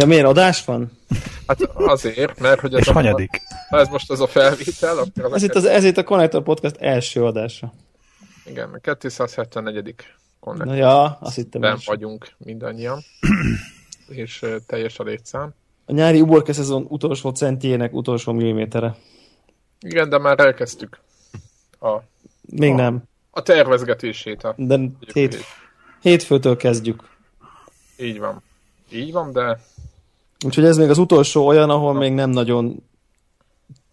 Ja, miért adás van? Hát azért, mert hogy ez, És a, hanyadik? ha ez most az a felvétel, akkor az Ez a itt, az, ez itt a Connector Podcast első adása. Igen, a 274. Na ja, azt hittem Ben is. vagyunk mindannyian, és teljes a létszám. A nyári uborka szezon utolsó centjének utolsó millimétere. Igen, de már elkezdtük a, Még Ah. nem, a tervezgetését. A, de hét, hétfőtől kezdjük. Így van. Így van, de Úgyhogy ez még az utolsó olyan, ahol még nem nagyon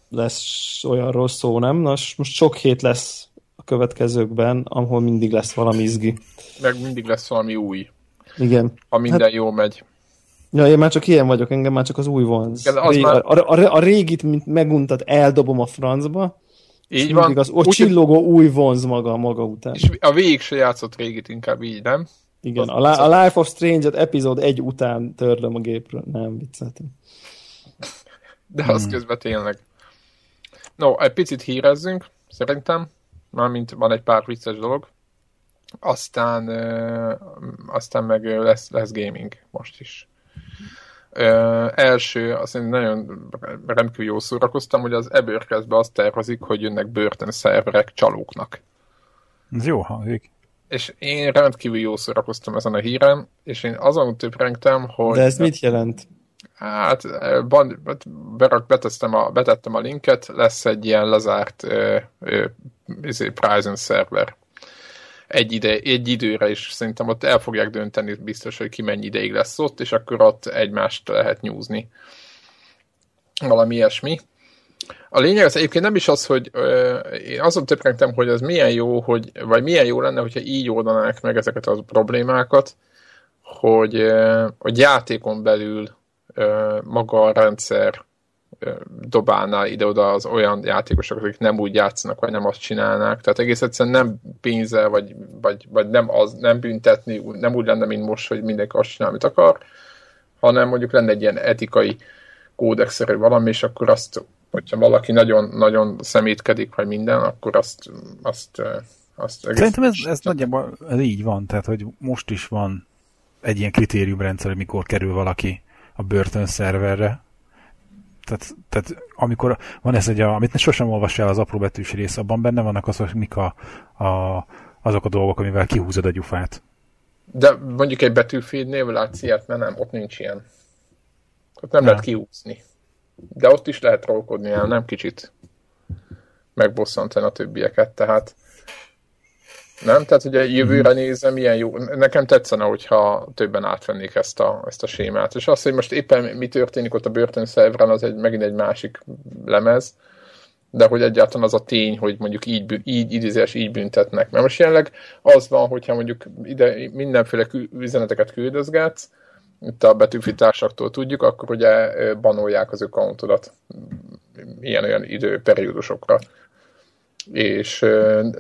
lesz olyan rossz szó, nem? Na, s- most sok hét lesz a következőkben, ahol mindig lesz valami izgi. meg mindig lesz valami új, Igen. ha minden hát, jól megy. Ja, én már csak ilyen vagyok, engem már csak az új vonz. Igen, az Rég, már- a, a, a, régit, mint meguntat, eldobom a francba, és Így mindig van. az ott Úgy, csillogó új vonz maga maga után. és a végig se játszott régit, inkább így, nem? Igen, a, a Life of Strange-et epizód egy után törlöm a gépről. Nem, vicceltem. De az hmm. közben tényleg. No, egy picit hírezzünk, szerintem. Mármint van egy pár vicces dolog. Aztán, ö, aztán meg lesz, lesz gaming most is. Ö, első, azt én nagyon rendkívül jól szórakoztam, hogy az Eberkezbe azt tervezik, hogy jönnek börtön szerverek csalóknak. Ez jó hangzik. És én rendkívül jól szórakoztam ezen a híren, és én azon töprengtem, hogy... De ez mit jelent? Hát, van, berak, betettem, a, betettem a linket, lesz egy ilyen lezárt ö, ö, izé, Prizen szerver. Egy, ide, egy időre is szerintem ott el fogják dönteni biztos, hogy ki mennyi ideig lesz ott, és akkor ott egymást lehet nyúzni. Valami ilyesmi. A lényeg az egyébként nem is az, hogy ö, én azon töprengtem, hogy az milyen jó, hogy, vagy milyen jó lenne, hogyha így oldanák meg ezeket a problémákat, hogy, ö, hogy játékon belül ö, maga a rendszer ö, dobálná ide-oda az olyan játékosokat, akik nem úgy játszanak, vagy nem azt csinálnák. Tehát egész egyszerűen nem pénzzel, vagy, vagy, vagy nem, az, nem büntetni, nem úgy lenne, mint most, hogy mindenki azt csinál, amit akar, hanem mondjuk lenne egy ilyen etikai kódexszerű valami, és akkor azt, hogyha valaki nagyon-nagyon szemétkedik, vagy minden, akkor azt, azt, azt egész Szerintem ez, ez nagyjából ez így van, tehát hogy most is van egy ilyen kritériumrendszer, mikor kerül valaki a börtön szerverre. Tehát, tehát amikor van ez egy, a, amit sosem olvas el az apróbetűs rész, abban benne vannak az, hogy mik a, a, azok a dolgok, amivel kihúzod a gyufát. De mondjuk egy betűfédnél látsz ilyet, mert nem, ott nincs ilyen. Ott nem Nem. lehet kiúszni. De ott is lehet trollkodni el, nem kicsit megbosszantani a többieket, tehát nem? Tehát ugye jövőre nézem, milyen jó. Nekem tetszene, hogyha többen átvennék ezt a, ezt a sémát. És az, hogy most éppen mi történik ott a börtönszerveren, az egy, megint egy másik lemez, de hogy egyáltalán az a tény, hogy mondjuk így, így idézés, így büntetnek. Mert most jelenleg az van, hogyha mondjuk ide mindenféle üzeneteket küldözgetsz, itt a betűfitársaktól tudjuk, akkor ugye banolják az accountodat ilyen-olyan időperiódusokra. És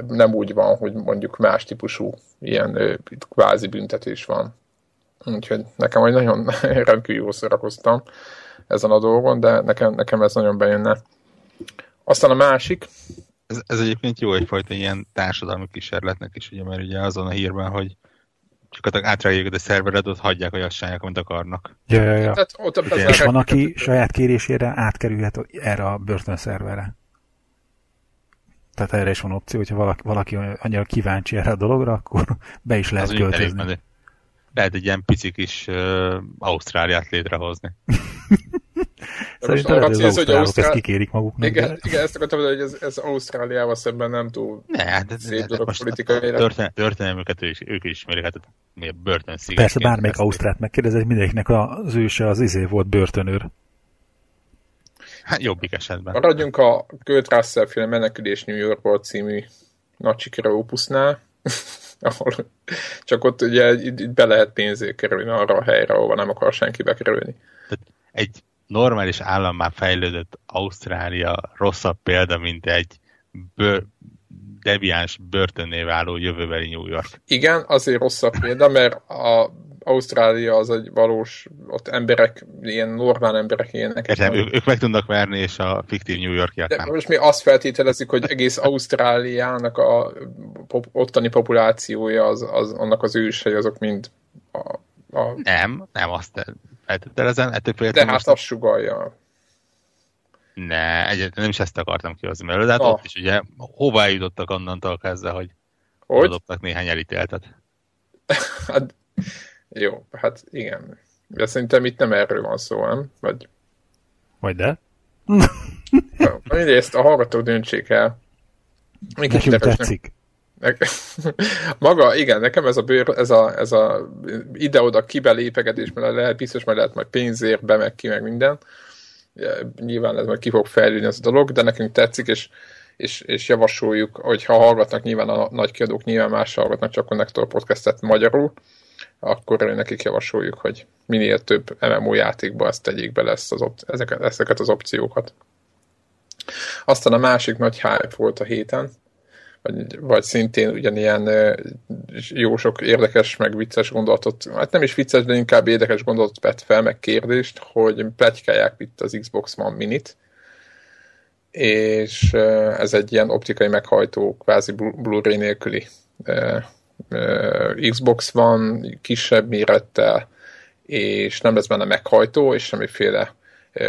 nem úgy van, hogy mondjuk más típusú ilyen kvázi büntetés van. Úgyhogy nekem hogy nagyon rendkívül jól szórakoztam ezen a dolgon, de nekem, nekem ez nagyon bejönne. Aztán a másik, Ez, ez egyébként jó egyfajta ilyen társadalmi kísérletnek is, ugye, mert ugye azon a hírben, hogy csak átrágják a szervered, ott hagyják, hogy azt csinálják, amit akarnak. Ja, ja, ja. tehát ott a Ugye, És van, aki saját kérésére átkerülhet erre a börtönszerverre. Tehát erre is van opció, hogyha valaki, valaki annyira kíváncsi erre a dologra, akkor be is lehet Az elég költözni. menő. Lehet egy ilyen pici kis uh, Ausztráliát létrehozni. Szerintem arra hogy az célsz, hogy ausztrálok ezt Ausztrál- kikérik maguknak. Igen, de- igen, ezt akartam mondani, hogy ez, ez Ausztráliával szemben nem túl Ne, hát ez, szép ez dolog most politikailag. történel, történelmüket ők, is- ők is ismerik, hát mi a börtön Persze bármelyik ausztrát megkérdez, mindegyiknek az őse az izé volt börtönőr. Hát jobbik esetben. Maradjunk a Kurt Russell film Menekülés New Yorkból című nagy sikerű opusznál, ahol csak ott ugye itt, itt be lehet pénzé kerülni arra a helyre, ahova nem akar senki bekerülni. Egy normális állam már fejlődött Ausztrália rosszabb példa, mint egy bőr, deviáns börtönné váló jövőbeli New York. Igen, azért rosszabb példa, mert a Ausztrália az egy valós, ott emberek, ilyen normál emberek élnek. Értem, ők, ők meg tudnak verni, és a fiktív New Yorkiak De nem. most mi azt feltételezzük, hogy egész Ausztráliának a pop- ottani populációja, az, az, annak az ősei, azok mind a, a Nem, nem, azt feltételezem, ettől De féltem hát most... azt sugalja. Ne, egyáltalán nem is ezt akartam kihozni belőle, de hát Ah. ott is ugye hová jutottak onnantól kezdve, hogy Hogy? adottak néhány elítéltet. Hát, jó, hát igen. De szerintem itt nem erről van szó, nem? Vagy Vagy de? egyrészt a hallgatók döntsék el. Nekünk tetszik. Maga, igen, nekem ez a bőr, ez a, ez a ide-oda kibelépegetés, mert lehet, biztos majd lehet majd pénzért be, meg ki, meg minden. Nyilván ez majd ki fog fejlődni ez a dolog, de nekünk tetszik, és, és, és javasoljuk, hogy ha hallgatnak nyilván a nagy kiadók, nyilván más hallgatnak csak a Nektor podcastet magyarul, akkor nekik javasoljuk, hogy minél több MMO játékba ezt tegyék bele ezt az op- ezeket, ezeket az opciókat. Aztán a másik nagy hype volt a héten, vagy, vagy szintén ugyanilyen jó sok érdekes, meg vicces gondolatot, hát nem is vicces, de inkább érdekes gondolatot vett fel, meg kérdést, hogy pletykálják itt az Xbox One Minit, és ez egy ilyen optikai meghajtó, kvázi Blu- Blu-ray nélküli Xbox van kisebb mérettel, és nem lesz benne meghajtó, és semmiféle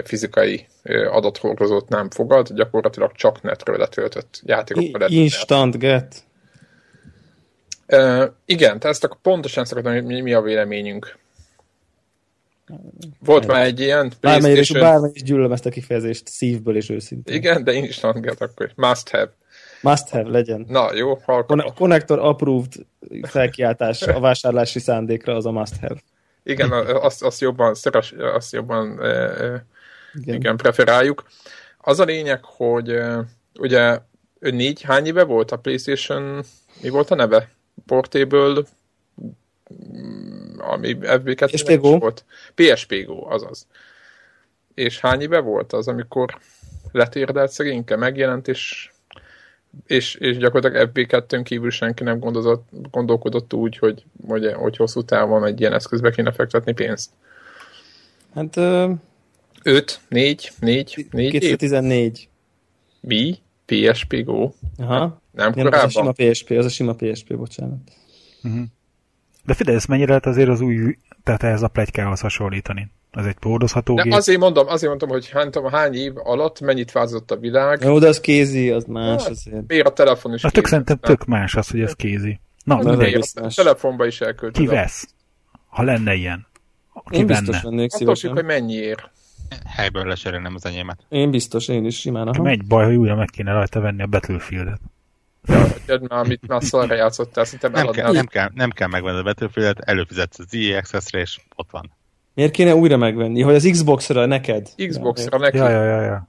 fizikai adathordozót nem fogad, gyakorlatilag csak netről letöltött játékokkal Instant get. Uh, igen, tehát ezt akkor pontosan szeretném, hogy mi, mi a véleményünk. Volt már egy ilyen PlayStation... bármennyire is gyűlölöm ezt a kifejezést szívből és őszintén. Igen, de instant get akkor. Must have. Must have legyen. Na, jó, halkan. Connector approved felkiáltás a vásárlási szándékra az a must have. Igen, azt, azt jobban, szeres, azt jobban Igen. Igen. igen, preferáljuk. Az a lényeg, hogy ugye ő négy, hány éve volt a PlayStation, mi volt a neve? Portable, mm, ami FB2 PSP Go. volt. PSP Go, azaz. És hány éve volt az, amikor letérdelt szegényke, megjelent, és, és, és gyakorlatilag FB2-n kívül senki nem gondozott, gondolkodott úgy, hogy, hogy, hogy hosszú távon egy ilyen eszközbe kéne fektetni pénzt. Hát 5, 4, 4, 4 év? 2014. Mi? PSP Go? Aha. Nem Nem, az a sima korábban? PSP, az a sima PSP, bocsánat. De figyelj, ezt mennyire lehet azért az új, tehát ehhez a plegykához hasonlítani? Az egy hordozható De gép. azért mondom, azért mondom, hogy hány, tudom, hány év alatt mennyit változott a világ, Jó, de az kézi, az más Hát, azért. miért a telefon is Na, tök kész? szerintem tök más az, hogy ez kézi. Na, Hát, mindegy. más. A telefonba is elköltöd. Ki vesz? Ha lenne ilyen. Ki Én biztos venne? vennék Attól függ, hogy mennyiért. Helyből leserélnem az enyémet. Én biztos, én is simán. Aha. Egy baj, hogy újra meg kéne rajta venni a Battlefield-et. Jedd már, amit már szarra játszottál, szerintem Nem kell, nem, kell, nem kell megvenni a Battlefield-et, előfizetsz az EA Access-re, és ott van. Miért kéne újra megvenni? Hogy az Xbox-ra neked? Xbox-ra neki. Ja, ja, ja, ja.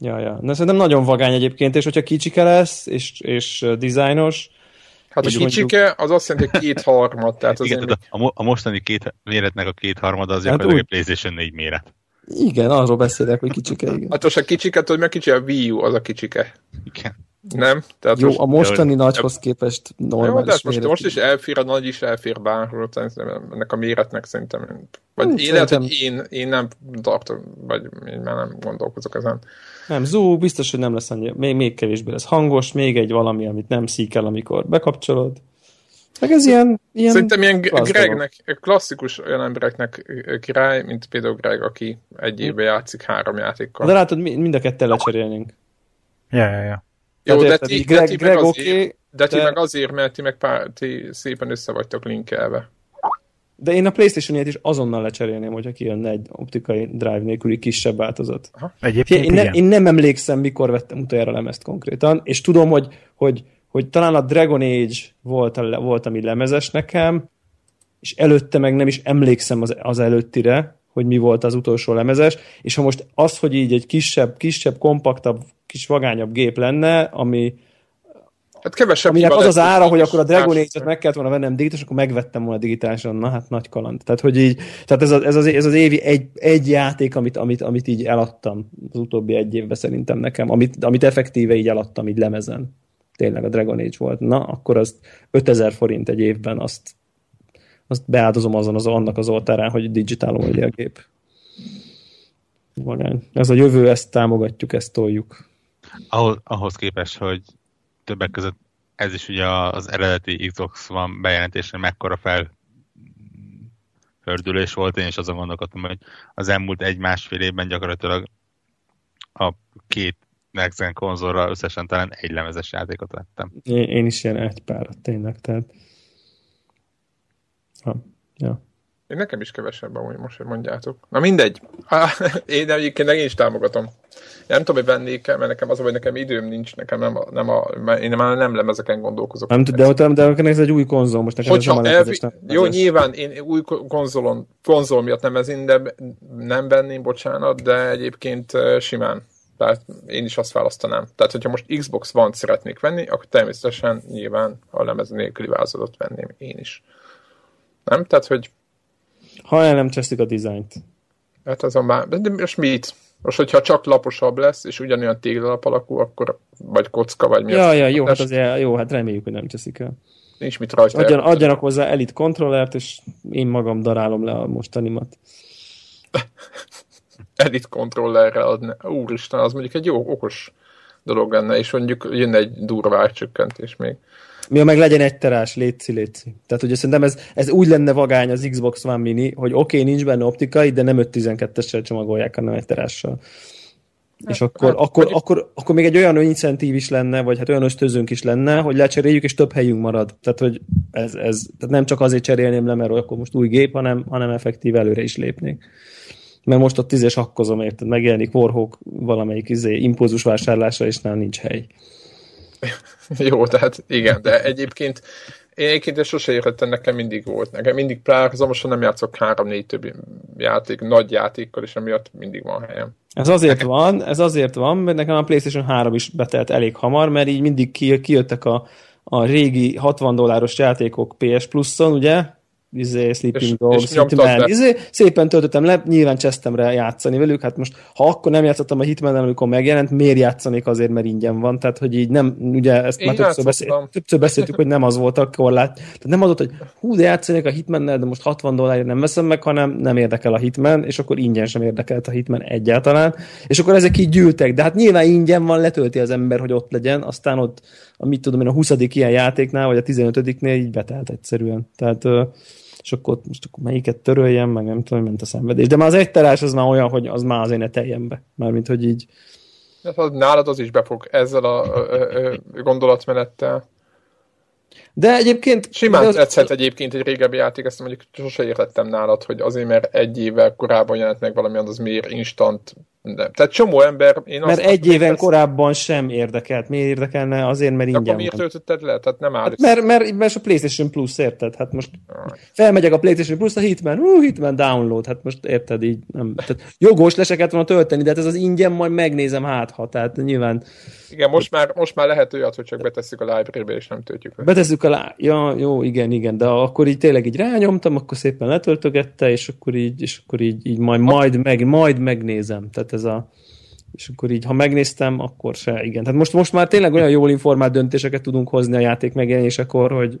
Ja, ja. De szerintem nagyon vagány egyébként, és hogyha kicsike lesz, és, és dizájnos, Hát a kicsike, az azt jelenti, hogy két harmad, tehát az Igen, én... a, a, mo- a mostani két méretnek a kétharmada az Hát gyakorlatilag úgy. egy PlayStation 4 méret. Igen, arról beszélek, hogy kicsike, igen. Hát most a kicsike, tudod, meg kicsi a Wii U, az a kicsike. Igen. Nem? Tehát Jó, a mostani Jó, nagyhoz képest Jó, de normális most, most is elfér, a nagy is elfér bárhol, ennek a méretnek szerintem. Vagy Hm, én, lehet, hogy én, én nem tartom, vagy én már nem gondolkozok ezen. Nem, zú, biztos, hogy nem lesz annyi, még, még kevésbé lesz hangos, még egy valami, amit nem szíkel, amikor bekapcsolod. Meg ez ilyen, ilyen Szerintem ilyen Gregnek, klasszikus olyan embereknek király, mint például Greg, aki egy évben játszik három játékkal. De látod, mi- mind a ketten lecserélnénk. Ja, ja, ja. Jó, de ti, így de Greg, ti meg Greg azért, oké, de ti de- meg azért, mert ti meg pár, ti szépen össze vagytok linkelve. de én a Playstation 4 is azonnal lecserélném, hogyha kijönne egy optikai drive nélküli kisebb változat. Egyébként Én, ne, én nem emlékszem, mikor vettem utoljára lemezt konkrétan, és tudom, hogy, hogy, hogy talán a Dragon Age volt, a, volt ami lemezes nekem, és előtte meg nem is emlékszem az, az előttire, hogy mi volt az utolsó lemezes, és ha most az, hogy így egy kisebb, kisebb, kompaktabb, kis vagányabb gép lenne, ami, Hát kevesebb aminek az az ára, hogy akkor a Dragon Age-et meg kellett volna vennem digitális, akkor megvettem volna digitálisan. Na hát nagy kaland. Tehát, hogy így, tehát ez, a, ez, az, ez az évi egy, egy játék, amit, amit, amit így eladtam az utóbbi egy évben szerintem nekem, amit, amit effektíve így eladtam így lemezen. Tényleg a Dragon Age volt. Na, akkor azt 5000 forint egy évben azt, azt beáldozom azon az annak az oltárán, hogy digitálom legyen a gép. Magány. Ez a jövő, ezt támogatjuk, ezt toljuk. Ahhoz, ahhoz képest, hogy többek között ez is ugye az eredeti Xbox van bejelentésre mekkora fel hördülés volt, én is azon gondolkodtam, hogy az elmúlt egy-másfél évben gyakorlatilag a két Next Gen konzolra összesen talán egy lemezes játékot vettem. Én, én is ilyen egy párat tényleg, tehát ha, ja. Én nekem is kevesebb, amúgy most, hogy mondjátok. Na mindegy. Há, én egyébként én is támogatom. Nem tudom, hogy vennék -e, mert nekem az, hogy nekem időm nincs, nekem nem a, nem a én már nem lemezeken gondolkozok. Nem tudom, de, de, de ez egy új konzol, most nekem Hogyha ez elvi... nem Jó, nyilván én új konzolon, konzol miatt nem ez de nem venném, bocsánat, de egyébként simán. Tehát én is azt választanám. Tehát, hogyha most Xbox van szeretnék venni, akkor természetesen nyilván a lemez nélküli vázatot venném én is. Nem? Tehát, hogy ha el nem cseszik a dizájnt. Hát azon már, de most mit? Most, hogyha csak laposabb lesz, és ugyanolyan téglalap alakú, akkor vagy kocka, vagy mi Ja, ja, jó, hát azért, jó, hát reméljük, hogy nem cseszik el. Nincs mit rajta. Adjan, adjanak hozzá elit kontrollert, és én magam darálom le a mostanimat. elit kontrollerre adni. Úristen, az mondjuk egy jó, okos dolog lenne, és mondjuk jönne egy durva árcsökkentés még. Mi meg legyen egy terás, létszi, létszi. Tehát ugye szerintem ez, ez úgy lenne vagány az Xbox One Mini, hogy oké, okay, nincs benne optikai, de nem 5.12-essel csomagolják, hanem egy terással. Hát, és akkor, hát, akkor, akkor, akkor, még egy olyan incentív is lenne, vagy hát olyan ösztözőnk is lenne, hogy lecseréljük, és több helyünk marad. Tehát, hogy ez, ez tehát nem csak azért cserélném le, mert akkor most új gép, hanem, hanem effektív előre is lépnék. Mert most ott tízes hakkozom, érted? Megjelenik Warhawk valamelyik izé, impulzus vásárlásra, és nem nincs hely. Jó, tehát igen, de egyébként én egyébként sose értettem, nekem mindig volt. Nekem mindig párhuzamosan nem játszok három-négy többi játék, nagy játékkal, és emiatt mindig van helyem. Ez azért nekem... van, ez azért van, mert nekem a PlayStation 3 is betelt elég hamar, mert így mindig kijöttek a, a régi 60 dolláros játékok PS Plus-on, ugye? Izé, Sleeping és, Dogs, és Hitman, izé, szépen töltöttem le, nyilván csesztem rá játszani velük, hát most ha akkor nem játszottam a hitman amikor megjelent, miért játszanék azért, mert ingyen van, tehát hogy így nem, ugye ezt Én már többször, beszél, többször beszéltük, hogy nem az volt a korlát, tehát nem adott, hogy hú, de játszanék a hitman de most 60 dollárért nem veszem meg, hanem nem érdekel a Hitman, és akkor ingyen sem érdekelt a Hitman egyáltalán, és akkor ezek így gyűltek, de hát nyilván ingyen van, letölti az ember, hogy ott legyen, aztán ott, a, mit tudom én, a 20. ilyen játéknál, vagy a 15-nél így betelt egyszerűen. Tehát és akkor most akkor melyiket töröljem, meg nem tudom, ment a szenvedés. De már az egy terás az már olyan, hogy az már azért ne teljen be. Mármint, hogy így... Hát, nálad az is befog ezzel a, a, a gondolatmenettel. De egyébként... Simán az... tetszett egyébként egy régebbi játék, ezt mondjuk sose értettem nálad, hogy azért, mert egy évvel korábban jelent meg valami, az miért instant nem. Tehát csomó ember... Én mert azt egy éven ezt... korábban sem érdekelt. Miért érdekelne? Azért, mert ingyen Akkor miért töltötted le? Tehát nem áll hát mert, mert, mert, a PlayStation Plus, érted? Hát most felmegyek a PlayStation Plus, a Hitman, hú, Hitman download, hát most érted így. Nem. Tehát jogos le se kellett volna tölteni, de hát ez az ingyen majd megnézem hát, ha. Tehát nyilván... Igen, most már, most már lehet olyat, hogy csak betesszük a library-be, és nem töltjük le. Betesszük a li- ja, jó, igen, igen, de akkor így tényleg így rányomtam, akkor szépen letöltögette, és akkor így, és akkor így, így majd, majd, meg, majd megnézem. Tehát ez a és akkor így, ha megnéztem, akkor se, igen. Tehát most, most már tényleg olyan jól informált döntéseket tudunk hozni a játék megjelenésekor, hogy,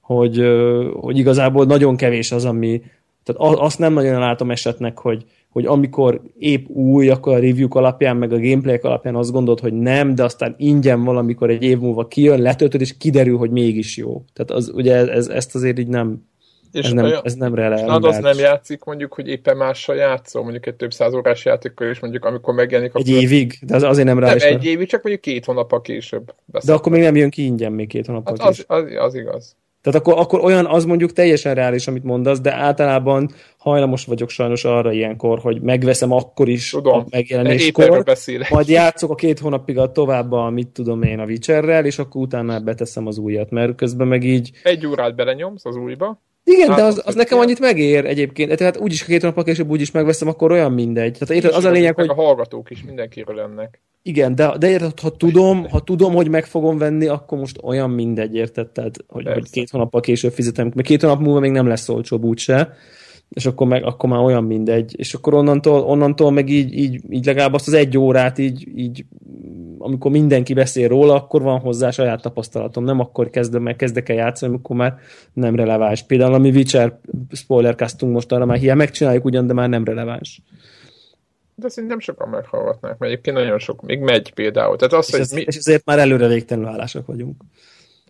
hogy, hogy igazából nagyon kevés az, ami, tehát azt nem nagyon látom esetnek, hogy, hogy amikor épp új, akkor a review alapján, meg a gameplay alapján azt gondolod, hogy nem, de aztán ingyen valamikor egy év múlva kijön, letöltöd, és kiderül, hogy mégis jó. Tehát az, ugye ez, ezt azért így nem, és ez nem, ez nem releváns. az nem játszik mondjuk, hogy éppen mással játszol, mondjuk egy több száz órás játékkal, és mondjuk amikor megjelenik... Egy évig? De az azért nem rá Nem, egy évig, csak mondjuk két hónappal később. Beszéltem. De akkor még nem jön ki ingyen még két hónappal hát az, az, az, igaz. Tehát akkor, akkor olyan, az mondjuk teljesen reális, amit mondasz, de általában hajlamos vagyok sajnos arra ilyenkor, hogy megveszem akkor is tudom, a megjelenéskor, majd játszok a két hónapig a tovább a, mit tudom én, a Witcherrel, és akkor utána beteszem az újat, mert közben meg így... Egy órát belenyomsz az újba, igen, hát, de az, az nekem annyit megér egyébként. Tehát úgyis, ha két hónappal később úgyis megveszem, akkor olyan mindegy. Tehát érted, az a lényeg, hogy... a hallgatók is mindenkiről ennek. Igen, de, de érted, ha tudom, ha tudom, hogy meg fogom venni, akkor most olyan mindegy, érted? Tehát, hogy, hogy két hónappal később fizetem. Mert két hónap múlva még nem lesz olcsóbb úgyse és akkor, meg, akkor már olyan mindegy. És akkor onnantól, onnantól meg így, így, így legalább azt az egy órát így, így amikor mindenki beszél róla, akkor van hozzá saját tapasztalatom. Nem akkor kezdem meg, kezdek el játszani, amikor már nem releváns. Például ami Witcher spoilercastunk most arra már hiány megcsináljuk ugyan, de már nem releváns. De szerintem sokan meghallgatnák, mert egyébként nagyon sok, még megy például. Tehát az, és, hogy ez, mi... és ezért már előre végtelenül állások vagyunk.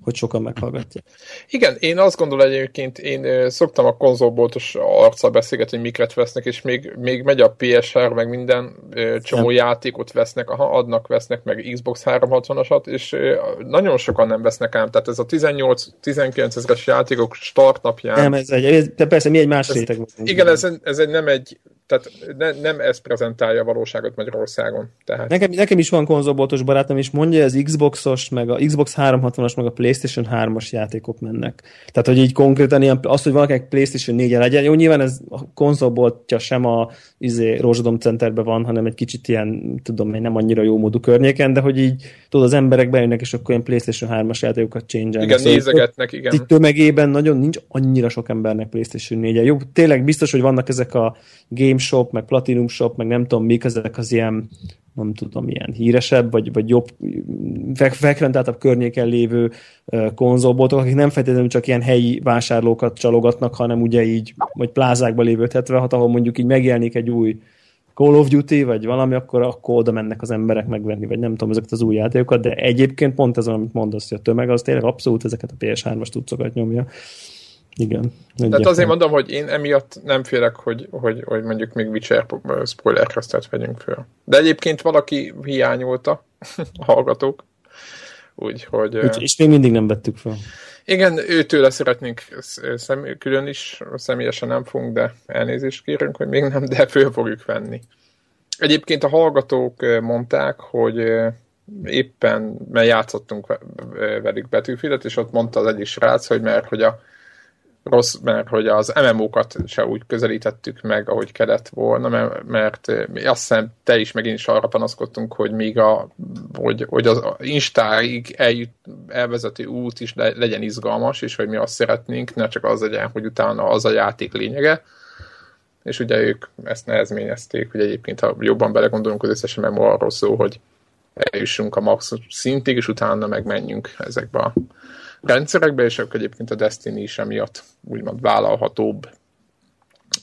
Hogy sokan meghallgatják. Igen, én azt gondolom egyébként, én szoktam a konzolboltos arccal beszélgetni, hogy miket vesznek, és még, még megy a PSR, meg minden csomó nem. játékot vesznek, aha, adnak, vesznek, meg Xbox 360-asat, és nagyon sokan nem vesznek ám, tehát ez a 18-19 ezeres játékok startnapján. Nem, ez egy, persze mi egy más réteg Igen, ez, ez egy, nem egy tehát ne, nem ez prezentálja a valóságot Magyarországon. Tehát... Nekem, nekem is van konzolboltos barátom, és mondja, hogy az Xboxos, meg a Xbox 360-as, meg a PlayStation 3-as játékok mennek. Tehát, hogy így konkrétan ilyen, az, hogy valakinek PlayStation 4 legyen, jó, nyilván ez a konzolboltja sem a izé, Rózsadom Centerben van, hanem egy kicsit ilyen, tudom én, nem annyira jó módú környéken, de hogy így, tudod, az emberek bejönnek, és akkor ilyen PlayStation 3-as játékokat change Igen, szóval nézegetnek, igen. Itt tömegében nagyon nincs annyira sok embernek PlayStation 4 -e. Jó, tényleg biztos, hogy vannak ezek a Game Shop, meg Platinum Shop, meg nem tudom mik, ezek az ilyen nem tudom, ilyen híresebb, vagy, vagy jobb, frekventáltabb környéken lévő konzolboltok, akik nem feltétlenül csak ilyen helyi vásárlókat csalogatnak, hanem ugye így, vagy plázákba lévő 76, ahol mondjuk így megjelenik egy új Call of Duty, vagy valami, akkor, akkor oda mennek az emberek megvenni, vagy nem tudom, ezeket az új játékokat, de egyébként pont ez, amit mondasz, hogy a tömeg az tényleg abszolút ezeket a PS3-as tudszokat nyomja. Igen. Tehát azért mondom, hogy én emiatt nem félek, hogy, hogy, hogy mondjuk még Witcher spoilercastet vegyünk föl. De egyébként valaki hiányolta, a hallgatók. Úgyhogy... Úgy, és még mindig nem vettük fel. Igen, őtőle szeretnénk szem, külön is, személyesen nem fogunk, de elnézést kérünk, hogy még nem, de föl fogjuk venni. Egyébként a hallgatók mondták, hogy éppen, mert játszottunk velük betűfilet, és ott mondta az egyik srác, hogy mert hogy a rossz, mert hogy az MMO-kat se úgy közelítettük meg, ahogy kellett volna, mert, mert azt hiszem te is megint is arra panaszkodtunk, hogy még a, hogy, hogy az Instáig eljut, elvezető út is le, legyen izgalmas, és hogy mi azt szeretnénk, ne csak az legyen, hogy utána az a játék lényege, és ugye ők ezt nehezményezték, hogy egyébként ha jobban belegondolunk, az összes MMO arról szól, hogy eljussunk a max szintig, és utána megmenjünk ezekbe a rendszerekbe, és akkor egyébként a Destiny is emiatt úgymond vállalhatóbb.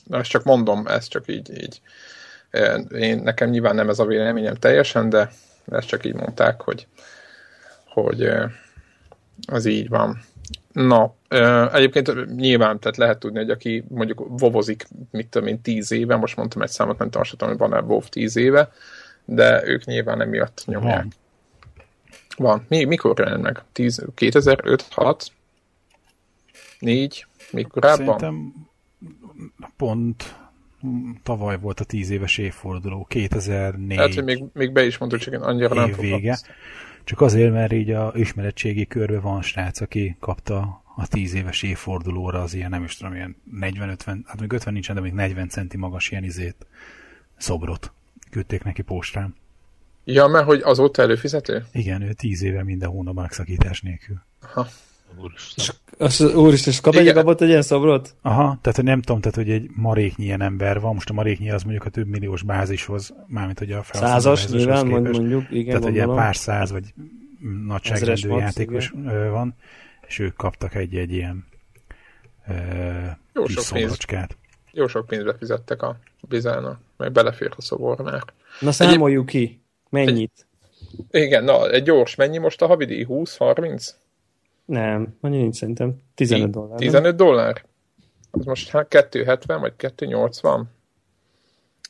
De ezt csak mondom, ez csak így, így én, nekem nyilván nem ez a véleményem teljesen, de ezt csak így mondták, hogy, hogy az így van. Na, egyébként nyilván, tehát lehet tudni, hogy aki mondjuk vovozik, mit tudom én, tíz éve, most mondtam egy számot, nem tudom, hogy van-e WoW tíz éve, de ők nyilván emiatt nyomják. Van. Van. Mi, mikor jön meg? 10, 2005, 6, 4, még korábban? Szerintem pont tavaly volt a 10 éves évforduló, 2004. Hát, hogy még, még be is mondtuk, csak én annyira nem vége. Csak azért, mert így a ismeretségi körbe van srác, aki kapta a 10 éves évfordulóra az ilyen, nem is tudom, ilyen 40-50, hát még 50 nincsen, de még 40 centi magas ilyen izét, szobrot küldték neki postán. Ja, mert hogy azóta előfizető? Igen, ő tíz éve minden hónap megszakítás nélkül. Aha. Úristen. És, úristen, és kap egy kapott egy ilyen szobrot? Aha, tehát nem tudom, tehát hogy egy maréknyi ilyen ember van, most a maréknyi az mondjuk a több milliós bázishoz, mármint hogy a Százas, nyilván képest. mondjuk, igen, Tehát egy ilyen pár száz vagy nagyságrendű játékos igen. van, és ők kaptak egy-egy ilyen jó sok szobrocskát. Jó sok pénzbe fizettek a bizának, meg belefér a szobornál. Na számoljuk Egyéb... ki. Mennyit? Egy, igen, na, egy gyors, mennyi most a havidi? 20-30? Nem, annyi nincs szerintem. 15 dollár. 15 nem? dollár? Az most 270 vagy 280?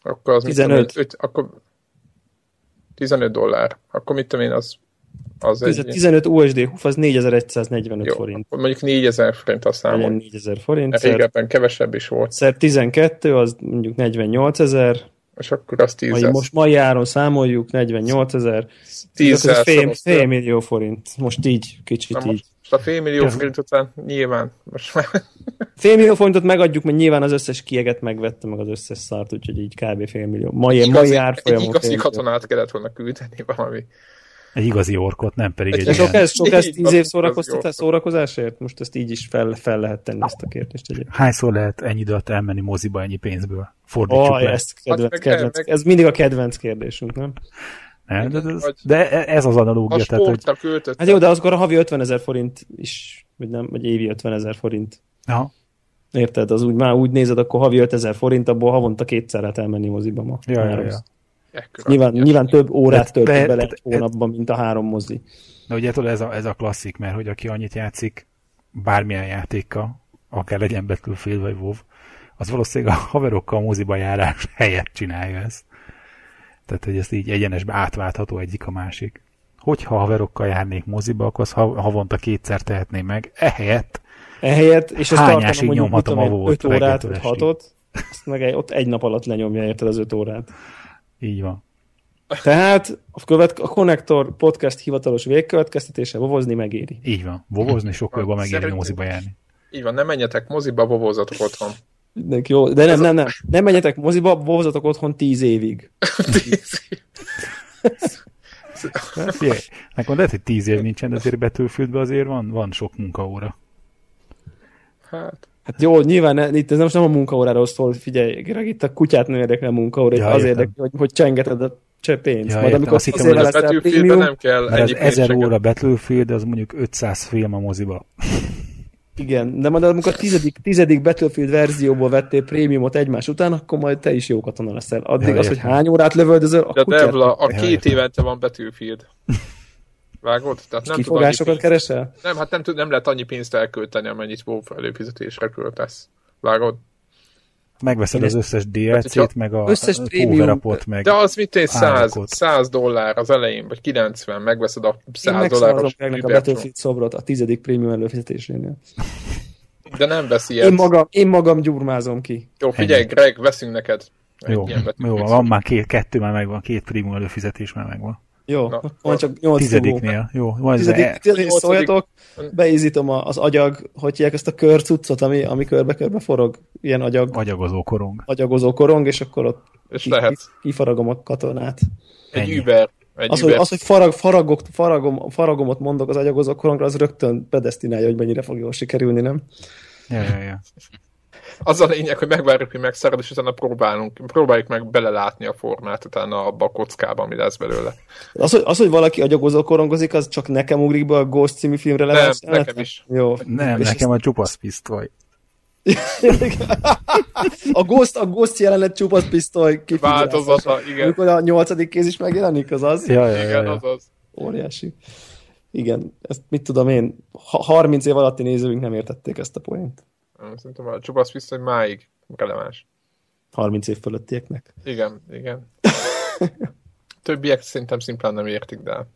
Akkor az 15. Mit tudom, 5, akkor 15 dollár. Akkor mit tudom én, az az 15, egy... 15 USD huf, az 4145 Jó, forint. Mondjuk 4000 forint a számon. 4000 forint. Régebben kevesebb is volt. Szer 12, az mondjuk 48 ezer és akkor azt 10 Vagy most mai áron számoljuk, 48 ezer. 10 fél, fél millió forint. Most így, kicsit Na így. Most a fél millió forint után nyilván. Most már. Fél millió forintot megadjuk, mert nyilván az összes kieget megvette, meg az összes szart, úgyhogy így kb. fél millió. Mai, igazi, mai árfolyamon. Egy igazi katonát kellett volna küldeni valami. Egy igazi orkot, nem pedig egy... sok ez, sok ez tíz év szórakoztatás, szórakozásért? Most ezt így is fel, fel lehet tenni ezt a kérdést. Egyébként. Hányszor lehet ennyi időt elmenni moziba ennyi pénzből? Fordítsuk oh, le. Ezt kedvenc, hát, kedvenc, meg, ez mindig a kedvenc kérdésünk, nem? Nem, de, ez, de ez az analógia. Tehát, hogy... Hát jó, de azokor a havi 50 ezer forint is, vagy nem, vagy évi 50 ezer forint. Aha. Érted? Az úgy már úgy nézed, akkor havi 5000 forint, abból havonta kétszer lehet elmenni moziba ma. Ja, ja, ja. Ekkora Nyilván, nyilván több órát Tehát töltök be- bele egy tehát- hónapban, mint a három mozi. De ugye tudod, ez a, ez a klasszik, mert hogy aki annyit játszik bármilyen játékkal, akár legyen Battlefield vagy WoW, az valószínűleg a haverokkal a moziba járás helyett csinálja ezt. Tehát, hogy ezt így egyenesbe átváltható egyik a másik. Hogyha haverokkal járnék moziba, akkor azt ha- havonta kétszer tehetném meg. Ehelyett Ehelyett, és ezt mondjuk, mit nyomhatom a volt 5 órát, reggeltől vagy estig? 6 azt meg egy, ott egy nap alatt lenyomja érted az 5 órát. Így van. Tehát a, követ, a Connector podcast hivatalos végkövetkeztetése vovozni megéri. Így van. Bobozni sokkal jobban megéri Szerintem- moziba járni. Így van, nem menjetek moziba, vovózatok otthon. Mindenki jó, de nem, nem, nem. Nem menjetek moziba, vovozatok otthon 10 évig. Hát, figyelj, nekem lehet, hogy tíz év nincsen, de azért Battlefieldben azért van, van sok munkaóra. hát, Hát jó, nyilván itt ez most nem a munkaóráról szól, figyelj, Greg, itt a kutyát nem érdekel a munkaóra, Ja, ja, az érdekel, hogy, hogy csengeted a cseh pénzt. Ja, Majd amikor azt hittem, hogy a leszel Battlefieldben prémium, nem kell Mert az ennyi 1000 pénzseket. óra Battlefield, az mondjuk 500 film a moziba. igen, de majd amikor a tizedik, tizedik Battlefield verzióból vettél prémiumot egymás után, akkor majd te is jó katona leszel. Addig Ja, az, hogy hány órát lövöldözöl, a De kutyát, Devla, a Ja, két értem. évente van Battlefield. Vágod? Tehát nem tud kifogásokat pénzt, keresel? nem, hát nem, tud, nem lehet annyi pénzt elkölteni, amennyit WoW előfizetésre költesz. Vágod? Megveszed Én az összes DLC-t, meg a összes power-upot, meg De az mit egy 100, árakat. 100 dollár az elején, vagy 90, megveszed a Én 100 megszavazom dolláros Gregnek a. Battlefield szobrot a tizedik prémium előfizetésénél. De nem veszi Én ezt. magam, én magam gyurmázom ki. Jó, figyelj. Greg, veszünk neked egy jó, ilyen jó, van már két, kettő már megvan, két prémium előfizetés már megvan. Jó, Na, van csak 8 Tizediknél, jó. Van Tizedik, e- szóljatok, beízítom a- az agyag, hogy hívják ezt a körcuccot, ami, ami körbe-körbe forog, ilyen agyag, agyagozó korong. agyagozó korong, és akkor ott És ki- lehet. ki- kifaragom a katonát. Egy Ennyi. Uber. Egy Az, hogy, az, hogy farag, faragok, faragom, faragomot mondok az agyagozó korongra, az rögtön predestinálja, hogy mennyire fog jól sikerülni, nem? Ja, ja, ja. Az a lényeg, hogy megvárjuk, hogy megszárad, és utána próbálunk, próbáljuk meg belelátni a formát utána abba a kockába, ami lesz belőle. Az, hogy, az, hogy valaki agyagozó korongozik, az csak nekem ugrik be a Ghost című filmre Nem, levált nekem jelenet? is. Jó. Nem, És nekem a csupasz pisztoly. a Ghost, a Ghost jelenet csupasz pisztoly. Változata, igen. Amikor a nyolcadik kéz is megjelenik, az az? Ja, ja, ja, Igen, ja. az az. Óriási. Igen, ezt mit tudom én, ha 30 év alatti nézőink nem értették ezt a poént. Szerintem a csupasz pisztoly máig releváns. 30 év fölöttieknek. Igen, igen. Többiek szerintem szimplán nem értik, de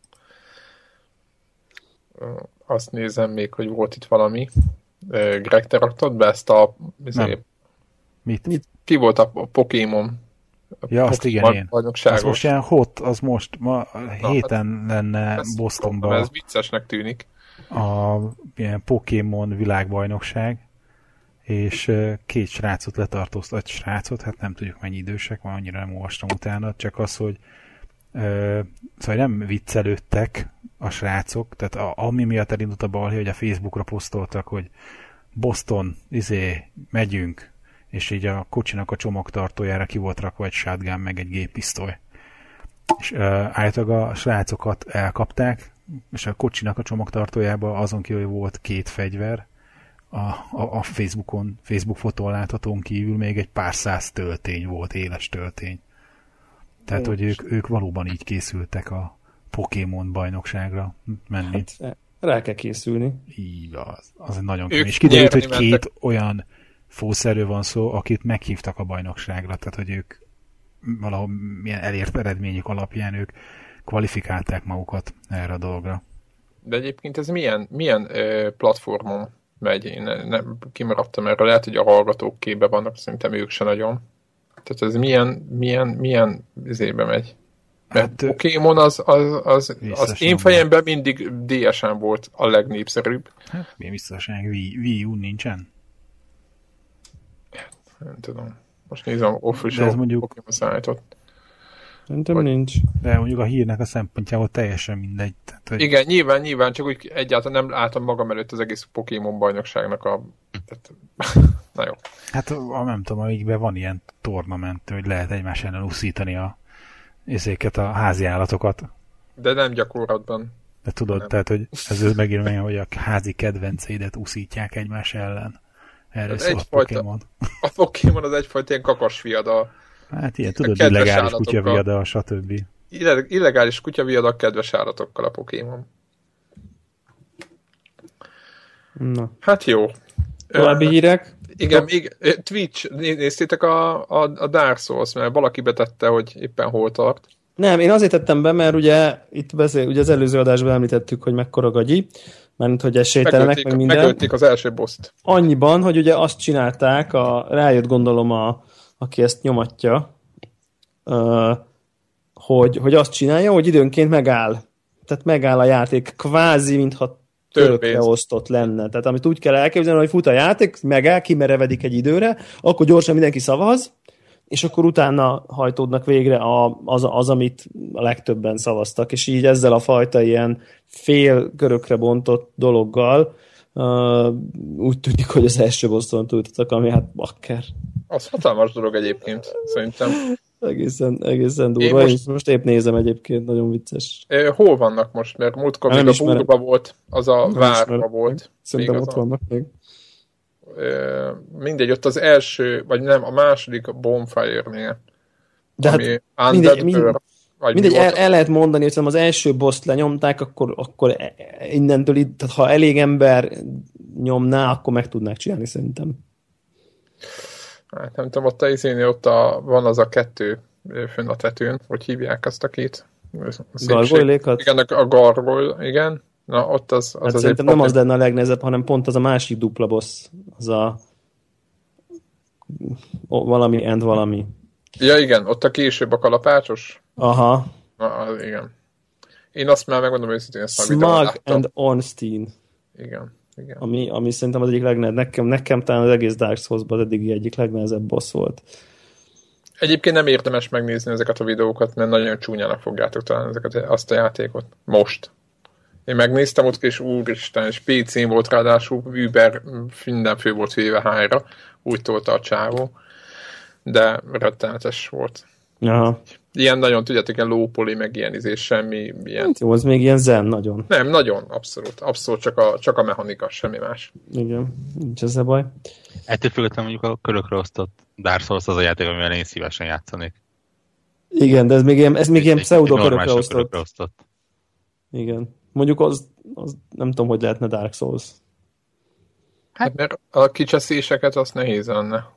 azt nézem még, hogy volt itt valami. Greg, te raktad be ezt a... Nem. Ezért, Mit? ki volt a Pokémon? A Ja, azt igen, én. Az most ilyen hot, az most, ma Na, héten lenne Ez- Bostonban Ez viccesnek tűnik. a ilyen Pokémon világbajnokság, és ö, két srácot letartóztat, egy srácot, hát nem tudjuk mennyi idősek, van annyira nem olvastam utána, csak az, hogy ö, szóval nem viccelődtek a srácok, tehát a, ami miatt elindult a balhé, hogy a Facebookra posztoltak, hogy Boston, izé, megyünk, és így a kocsinak a csomagtartójára ki volt rakva egy shotgun, meg egy géppisztoly. És uh, általában a srácokat elkapták, és a kocsinak a csomagtartójában azon kívül hogy volt két fegyver, a, a, a Facebookon, Facebook fotón láthatón kívül még egy pár száz töltény volt, éles töltény. Tehát, hogy ők, ők valóban így készültek a Pokémon bajnokságra menni. Hát, rá kell készülni. Így az. Az egy nagyon Ők kemény. És kiderült, hogy két mentek. olyan fószerő van szó, akit meghívtak a bajnokságra, tehát hogy ők valahol milyen elért eredményük alapján ők kvalifikálták magukat erre a dolgra. De egyébként ez milyen, milyen ö, platformon megy? Én ne, nem kimaradtam erről, lehet, hogy a hallgatók képbe vannak, szerintem ők se nagyon. Tehát ez milyen, milyen, milyen izébe megy? Mert Hát, Pokémon az, az, az, az én fejemben mindig DSM volt a legnépszerűbb. Hát, milyen visszaság? Wii, Wii U nincsen? Nem tudom. Most nézem, De official ez mondjuk- Pokémon szállított. Szerintem Vagy- nincs. De mondjuk a hírnek a szempontjából teljesen mindegy. Tehát, hogy Igen, nyilván, nyilván, csak úgy egyáltalán nem látom magam előtt az egész Pokémon bajnokságnak a... Tehát... Na jó. Hát a, nem tudom, amikben van ilyen tornament, hogy lehet egymás ellen úszítani a ezéket a házi állatokat. De nem gyakorlatban. De tudod, Nem. tehát, hogy ez megint olyan, hogy a házi kedvenceidet úszítják egymás ellen. Erről Ez szól a egyfajta- Pokémon. A Pokémon az egyfajta ilyen kakasfiad a, Hát ilyen, tudod, illegális állatokkal. kutyaviada, stb. Ille- Illegális kutyaviadak kedves állatokkal a Pokémon. Na. Hát jó. További Ö, hírek? Igen, még ö, Twitch, né- néztétek a, a, a Dark Souls, mert valaki betette, hogy éppen hol tart. Nem, én azért tettem be, mert ugye itt beszél, ugye az előző adásban említettük, hogy mekkora gagyi, mert hogy esélytelenek, Megölték, meg minden. megölték az első boszt. Annyiban, hogy ugye azt csinálták, a, rájött gondolom, a, aki ezt nyomatja, hogy, hogy azt csinálja, hogy időnként megáll. Tehát megáll a játék, kvázi, mintha törökre osztott lenne. Tehát amit úgy kell elképzelni, hogy fut a játék, megáll, kimerevedik egy időre, akkor gyorsan mindenki szavaz, és akkor utána hajtódnak végre a, az, az, amit a legtöbben szavaztak, és így ezzel a fajta ilyen fél körökre bontott dologgal uh, úgy tűnik, hogy az első bosszon túltottak, ami hát bakker. Az hatalmas dolog egyébként, szerintem. Egészen, egészen durva. Én Én most- most... most épp nézem egyébként, nagyon vicces. Ö, Hol vannak most? Mert múltkor Nem még a ismerem. búrba volt, az a Nem várba ismerem. volt. Szerintem ott az a- vannak még. Mindegy, ott az első, vagy nem, a második Bonfire-nél. De hát ami mindegy, Undead mind- Bird, vagy mindegy, mi el, el, lehet mondani, hogy az első boszt lenyomták, akkor, akkor e- innentől itt, tehát ha elég ember nyomná, akkor meg tudnák csinálni szerintem. Hát nem tudom, ott a izénél ott a, van az a kettő fönn a tetőn, hogy hívják azt a két. Gargoylékat? Igen, a gargoyle, igen. Na, ott az, az Hát szerintem nem az lenne a legnehezebb, hanem pont az a másik dupla boss. Az a o, valami and valami. Ja, igen, ott a később a kalapácsos. Aha. Na, igen. Én azt már megmondom őszintén, ezt a Smug and Ornstein. Igen, igen. Ami, ami szerintem az egyik legnehezebb. Nekem, nekem talán az egész Dark Souls-ban az eddigi egyik legnehezebb boss volt. Egyébként nem érdemes megnézni ezeket a videókat, mert nagyon csúnyának fogjátok talán ezeket, azt a játékot. Most. Én megnéztem ott, és úristen, és PC-n volt ráadásul, Uber, minden fő volt véve hájra, úgy tolta a csávó, de rettenetes volt. Aha. Ilyen nagyon, tudjátok, ilyen lópoli, meg ilyen izés, semmi, ilyen. Hát jó, az még ilyen zen nagyon. Nem, nagyon, abszolút, abszolút csak a, csak a mechanika, semmi más. Igen, nincs ezzel baj. Ettől függetlenül mondjuk a körökre osztott Dark Souls az a játék, amivel én szívesen játszanék. Igen, de ez még ilyen, ez még ilyen Egy- egy pseudo normális körökre osztott. körökre osztott. Igen. Mondjuk az, az, nem tudom, hogy lehetne Dark Souls. Hát, mert a kicseszéseket azt nehéz lenne.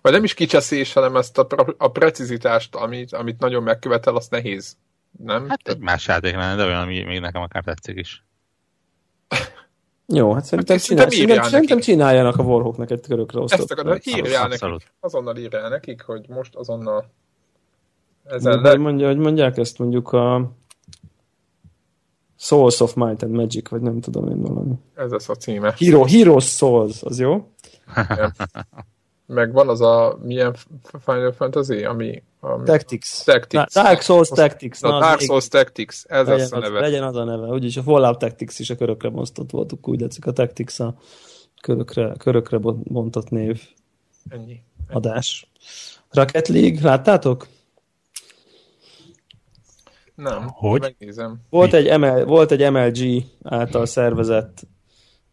Vagy nem is kicseszés, hanem ezt a, a precizitást, amit, amit nagyon megkövetel, azt nehéz. Nem? Hát egy más játék lenne, de olyan, ami még nekem akár tetszik is. Jó, hát szerintem, Hát csinál, szerintem szerintem, csináljanak a Warhawknak egy körökre osztott. Ezt akarom, írjál nekik. Abszolút. Azonnal írjál nekik, hogy most azonnal ezen le... mondja, hogy mondják ezt mondjuk a Souls of Might and Magic, vagy nem tudom én valami. Ez lesz a címe. Hero, Heroes Souls, az jó? Meg van az a milyen Final Fantasy, ami... ami Tactics. Tactics. Na, Dark Souls Tactics. Na, az Dark Souls Tactics, ez legyen lesz a az, neve. legyen az a neve. Úgyis a Fallout Tactics is a körökre bontott voltuk, úgy látszik a Tactics a körökre, körökre bon- bontott név Ennyi. adás. Rocket League, láttátok? Nem, Hogy? megnézem. Volt egy, ML, volt egy MLG által szervezett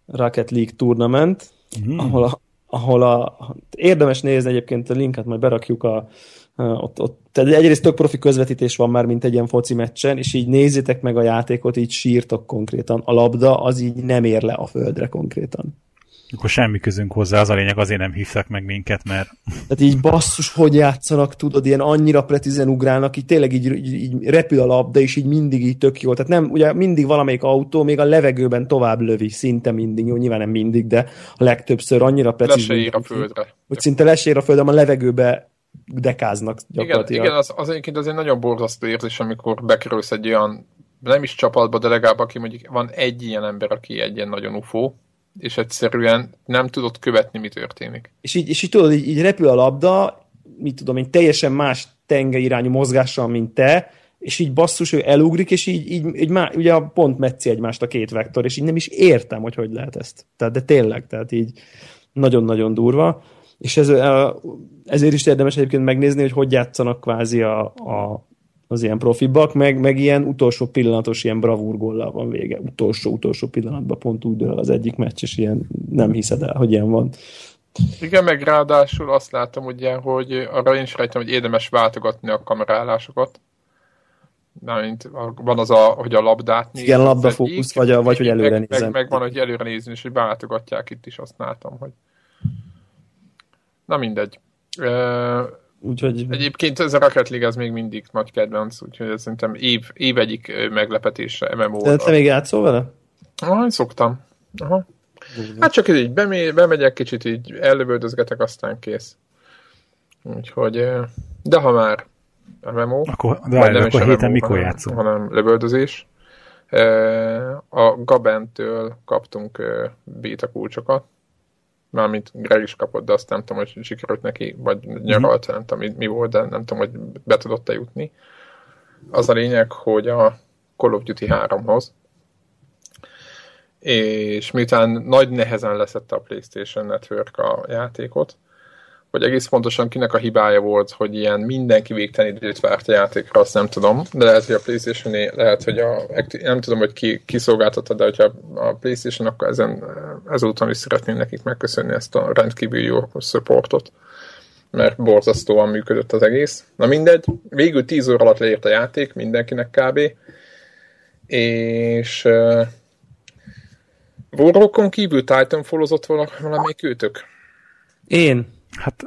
Rocket League tournament, Hmm. ahol, a, ahol a, érdemes nézni egyébként a linket, majd berakjuk a, ott, ott, tehát egyrészt tök profi közvetítés van már, mint egy ilyen foci meccsen, és így nézzétek meg a játékot, így sírtok konkrétan. A labda az így nem ér le a földre konkrétan. Akkor semmi közünk hozzá, az a lényeg, azért nem hívtak meg minket, mert Tehát így basszus, hogy játszanak, tudod, ilyen annyira precízen ugrálnak, így tényleg így, így, így repül a labda, és így mindig így tök jó. Tehát nem, ugye mindig valamelyik autó még a levegőben tovább lövi, szinte mindig, jó, nyilván nem mindig, de a legtöbbször annyira precízen. ír a földre. Hogy szinte lesér a földön, a levegőbe dekáznak Igen, gyakorlatilag. igen az, az egyébként az egy nagyon borzasztó érzés, amikor bekerülsz egy olyan, nem is csapatba, de legalább aki mondjuk van egy ilyen ember, aki egy ilyen nagyon ufó, és egyszerűen nem tudod követni, mi történik. És így, és így tudod, így, így repül a labda, mit tudom én, teljesen más tengeirányú mozgással, mint te, és így basszus, ő elugrik, és így, így, így má, ugye pont metszi egymást a két vektor, és így nem is értem, hogy hogy lehet ezt. Tehát, de tényleg, tehát így nagyon-nagyon durva. És ez, ezért is érdemes egyébként megnézni, hogy hogy játszanak kvázi a, a, az ilyen profibak, meg, meg ilyen utolsó pillanatos ilyen bravúrgollal van vége. Utolsó, utolsó pillanatban pont úgy dől az egyik meccs, és ilyen nem hiszed el, hogy ilyen van. Igen, meg ráadásul azt látom ugye, hogy arra én is rejtem, hogy érdemes váltogatni a kamerálásokat. mint van az, a, hogy a labdát nézni. Igen, labdafókusz, vagy, a, vagy hogy előre meg, nézem. Meg, meg, van, hogy előre nézni, és hogy váltogatják itt is, azt látom, hogy... Na mindegy. Úgyhogy... Egyébként ez a Rocket League ez még mindig nagy kedvenc, úgyhogy ez szerintem év, év egyik meglepetése MMO. De te még játszol vele? Ah, szoktam. Aha. Hát csak így bemé, bemegyek, kicsit így ellövöldözgetek, aztán kész. Úgyhogy, de ha már MMO, akkor, de vagy nem akkor is héten MMO, mikor játszol? Hanem lövöldözés. A Gabentől kaptunk beta kulcsokat, mármint Greg is kapott, de azt nem tudom, hogy sikerült neki, vagy nyaralt, mm-hmm. nem tudom, mi volt, de nem tudom, hogy be tudott-e jutni. Az a lényeg, hogy a Call of Duty 3-hoz, és miután nagy nehezen leszette a PlayStation Network a játékot, hogy egész pontosan kinek a hibája volt, hogy ilyen mindenki végtelen időt várt a játékra, azt nem tudom, de lehet, hogy a playstation lehet, hogy a, nem tudom, hogy ki kiszolgáltatta, de hogyha a Playstation, akkor ezen, ezúton is szeretném nekik megköszönni ezt a rendkívül jó supportot, mert borzasztóan működött az egész. Na mindegy, végül 10 óra alatt leért a játék mindenkinek kb. És Warrockon kívül Titanfallozott valamelyik őtök? Én. Hát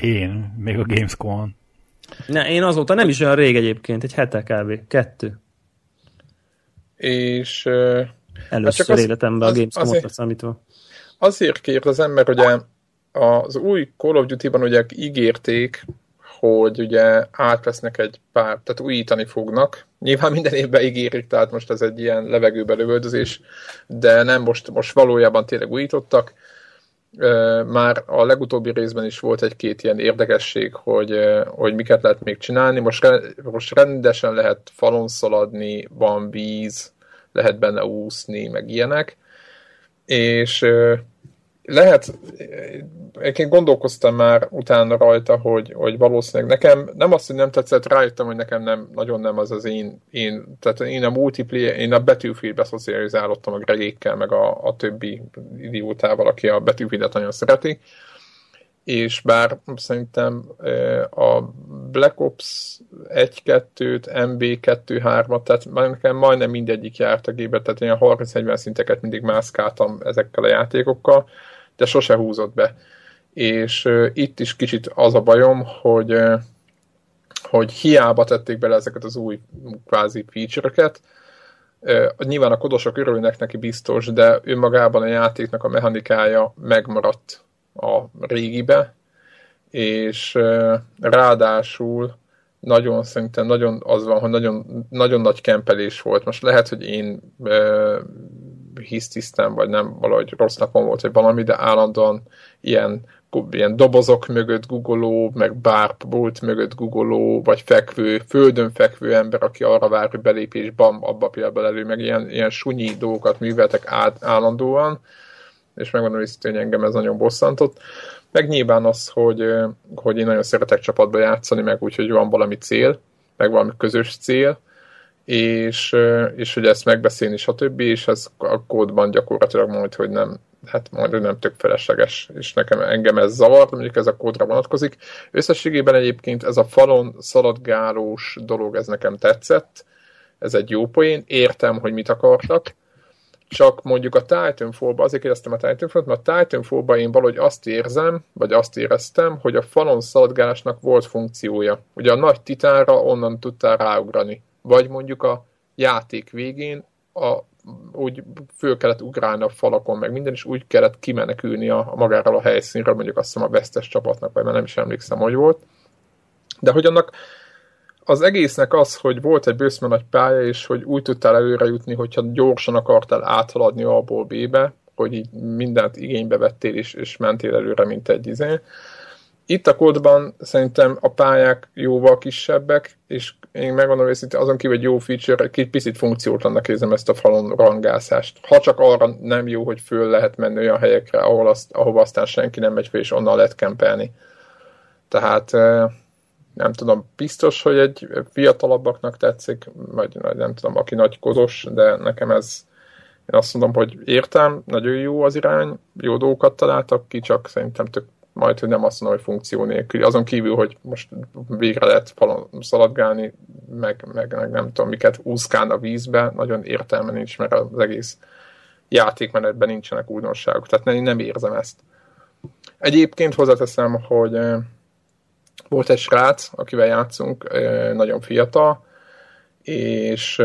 én, még a Gamescom-on. Ne, én azóta nem is olyan rég egyébként, egy hete kb. Kettő. És... Először hát az, életemben az, a Gamescom-ot számítva. Azért kért az ember, ugye az új Call of Duty-ban ugye ígérték, hogy ugye átvesznek egy pár, tehát újítani fognak. Nyilván minden évben ígérik, tehát most ez egy ilyen levegőbe lövöldözés, de nem most, most valójában tényleg újítottak. Már a legutóbbi részben is volt egy-két ilyen érdekesség, hogy, hogy miket lehet még csinálni. Most, most rendesen lehet falon szaladni, van víz, lehet benne úszni, meg ilyenek. És lehet, egyébként gondolkoztam már utána rajta, hogy, hogy valószínűleg nekem, nem azt, hogy nem tetszett, rájöttem, hogy nekem nem, nagyon nem az az én, én tehát én a multiplayer, én a Battlefield-be szocializálottam a Gregékkel, meg a, a többi idiótával, aki a Battlefield-et nagyon szereti, és bár szerintem a Black Ops 1-2-t, MB2-3-at, tehát nekem majdnem mindegyik járt a gépet, tehát ilyen 30-40 szinteket mindig mászkáltam ezekkel a játékokkal, de sose húzott be. És uh, itt is kicsit az a bajom, hogy, uh, hogy hiába tették bele ezeket az új kvázi feature-öket, uh, nyilván a kodosok örülnek neki biztos, de önmagában a játéknak a mechanikája megmaradt a régibe, és ráadásul nagyon szerintem nagyon az van, hogy nagyon, nagyon nagy kempelés volt. Most lehet, hogy én uh, hisztisztem, vagy nem, valahogy rossz napon volt, vagy valami, de állandóan ilyen, ilyen dobozok mögött guggoló, meg bárpult mögött guggoló, vagy fekvő, földön fekvő ember, aki arra vár, hogy belép, és bam, abba pillanatban elő, meg ilyen, ilyen sunyi dolgokat műveltek állandóan, és megmondom hogy engem ez nagyon bosszantott. Meg nyilván az, hogy, hogy én nagyon szeretek csapatba játszani, meg úgy, hogy van valami cél, meg valami közös cél, és, és hogy ezt megbeszélni, stb. És ez a kódban gyakorlatilag majd, hogy nem, hát majd nem tök felesleges, és nekem engem ez zavar, mondjuk ez a kódra vonatkozik. Összességében egyébként ez a falon szaladgálós dolog, ez nekem tetszett, ez egy jó poén, értem, hogy mit akartak, csak mondjuk a Titanfall-ba, azért kérdeztem a Titanfall-t, mert a Titanfall-ba én valahogy azt érzem, vagy azt éreztem, hogy a falon szaladgálásnak volt funkciója. Ugye a nagy titánra onnan tudtál ráugrani vagy mondjuk a játék végén a, úgy föl kellett ugrálni a falakon, meg minden, és úgy kellett kimenekülni a, a magáról a helyszínről, mondjuk azt hiszem a vesztes csapatnak, vagy már nem is emlékszem, hogy volt. De hogy annak az egésznek az, hogy volt egy bőszme nagy pálya, és hogy úgy tudtál előre jutni, hogyha gyorsan akartál áthaladni A-ból B-be, hogy így mindent igénybe vettél, és, és mentél előre, mint egy izé, itt a kódban szerintem a pályák jóval kisebbek, és én megmondom őszintén, azon kívül egy jó feature, egy picit funkciótlannak érzem ezt a falon rangászást. Ha csak arra nem jó, hogy föl lehet menni olyan helyekre, ahol azt, ahova aztán senki nem megy föl, és onnan lehet kempelni. Tehát nem tudom, biztos, hogy egy fiatalabbaknak tetszik, vagy nem tudom, aki nagy kozos, de nekem ez, Én azt mondom, hogy értem, nagyon jó az irány, jó dolgokat találtak ki, csak szerintem tök majd, hogy nem azt mondom, hogy funkció nélkül. Azon kívül, hogy most végre lehet falon szaladgálni, meg, meg, meg nem tudom, miket úszkál a vízbe, nagyon értelme nincs, mert az egész játékmenetben nincsenek újdonságok. Tehát nem, nem érzem ezt. Egyébként hozzáteszem, hogy volt egy srác, akivel játszunk, nagyon fiatal, és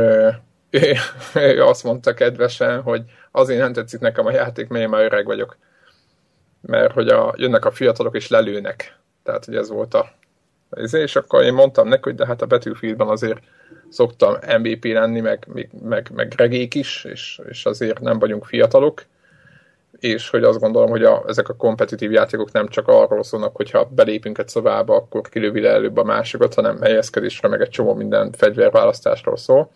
ő, ő azt mondta kedvesen, hogy azért nem tetszik nekem a játék, mert én már öreg vagyok. Mert hogy a, jönnek a fiatalok és lelőnek. Tehát, hogy ez volt a és akkor én mondtam neki, hogy de hát a Battlefieldben azért szoktam MVP lenni, meg, meg, meg, meg regék is, és, és azért nem vagyunk fiatalok, és hogy azt gondolom, hogy a, ezek a kompetitív játékok nem csak arról szólnak, hogyha belépünk egy szobába, akkor kilövi le előbb a másokat, hanem helyezkedésre, meg egy csomó minden fegyverválasztásról szól.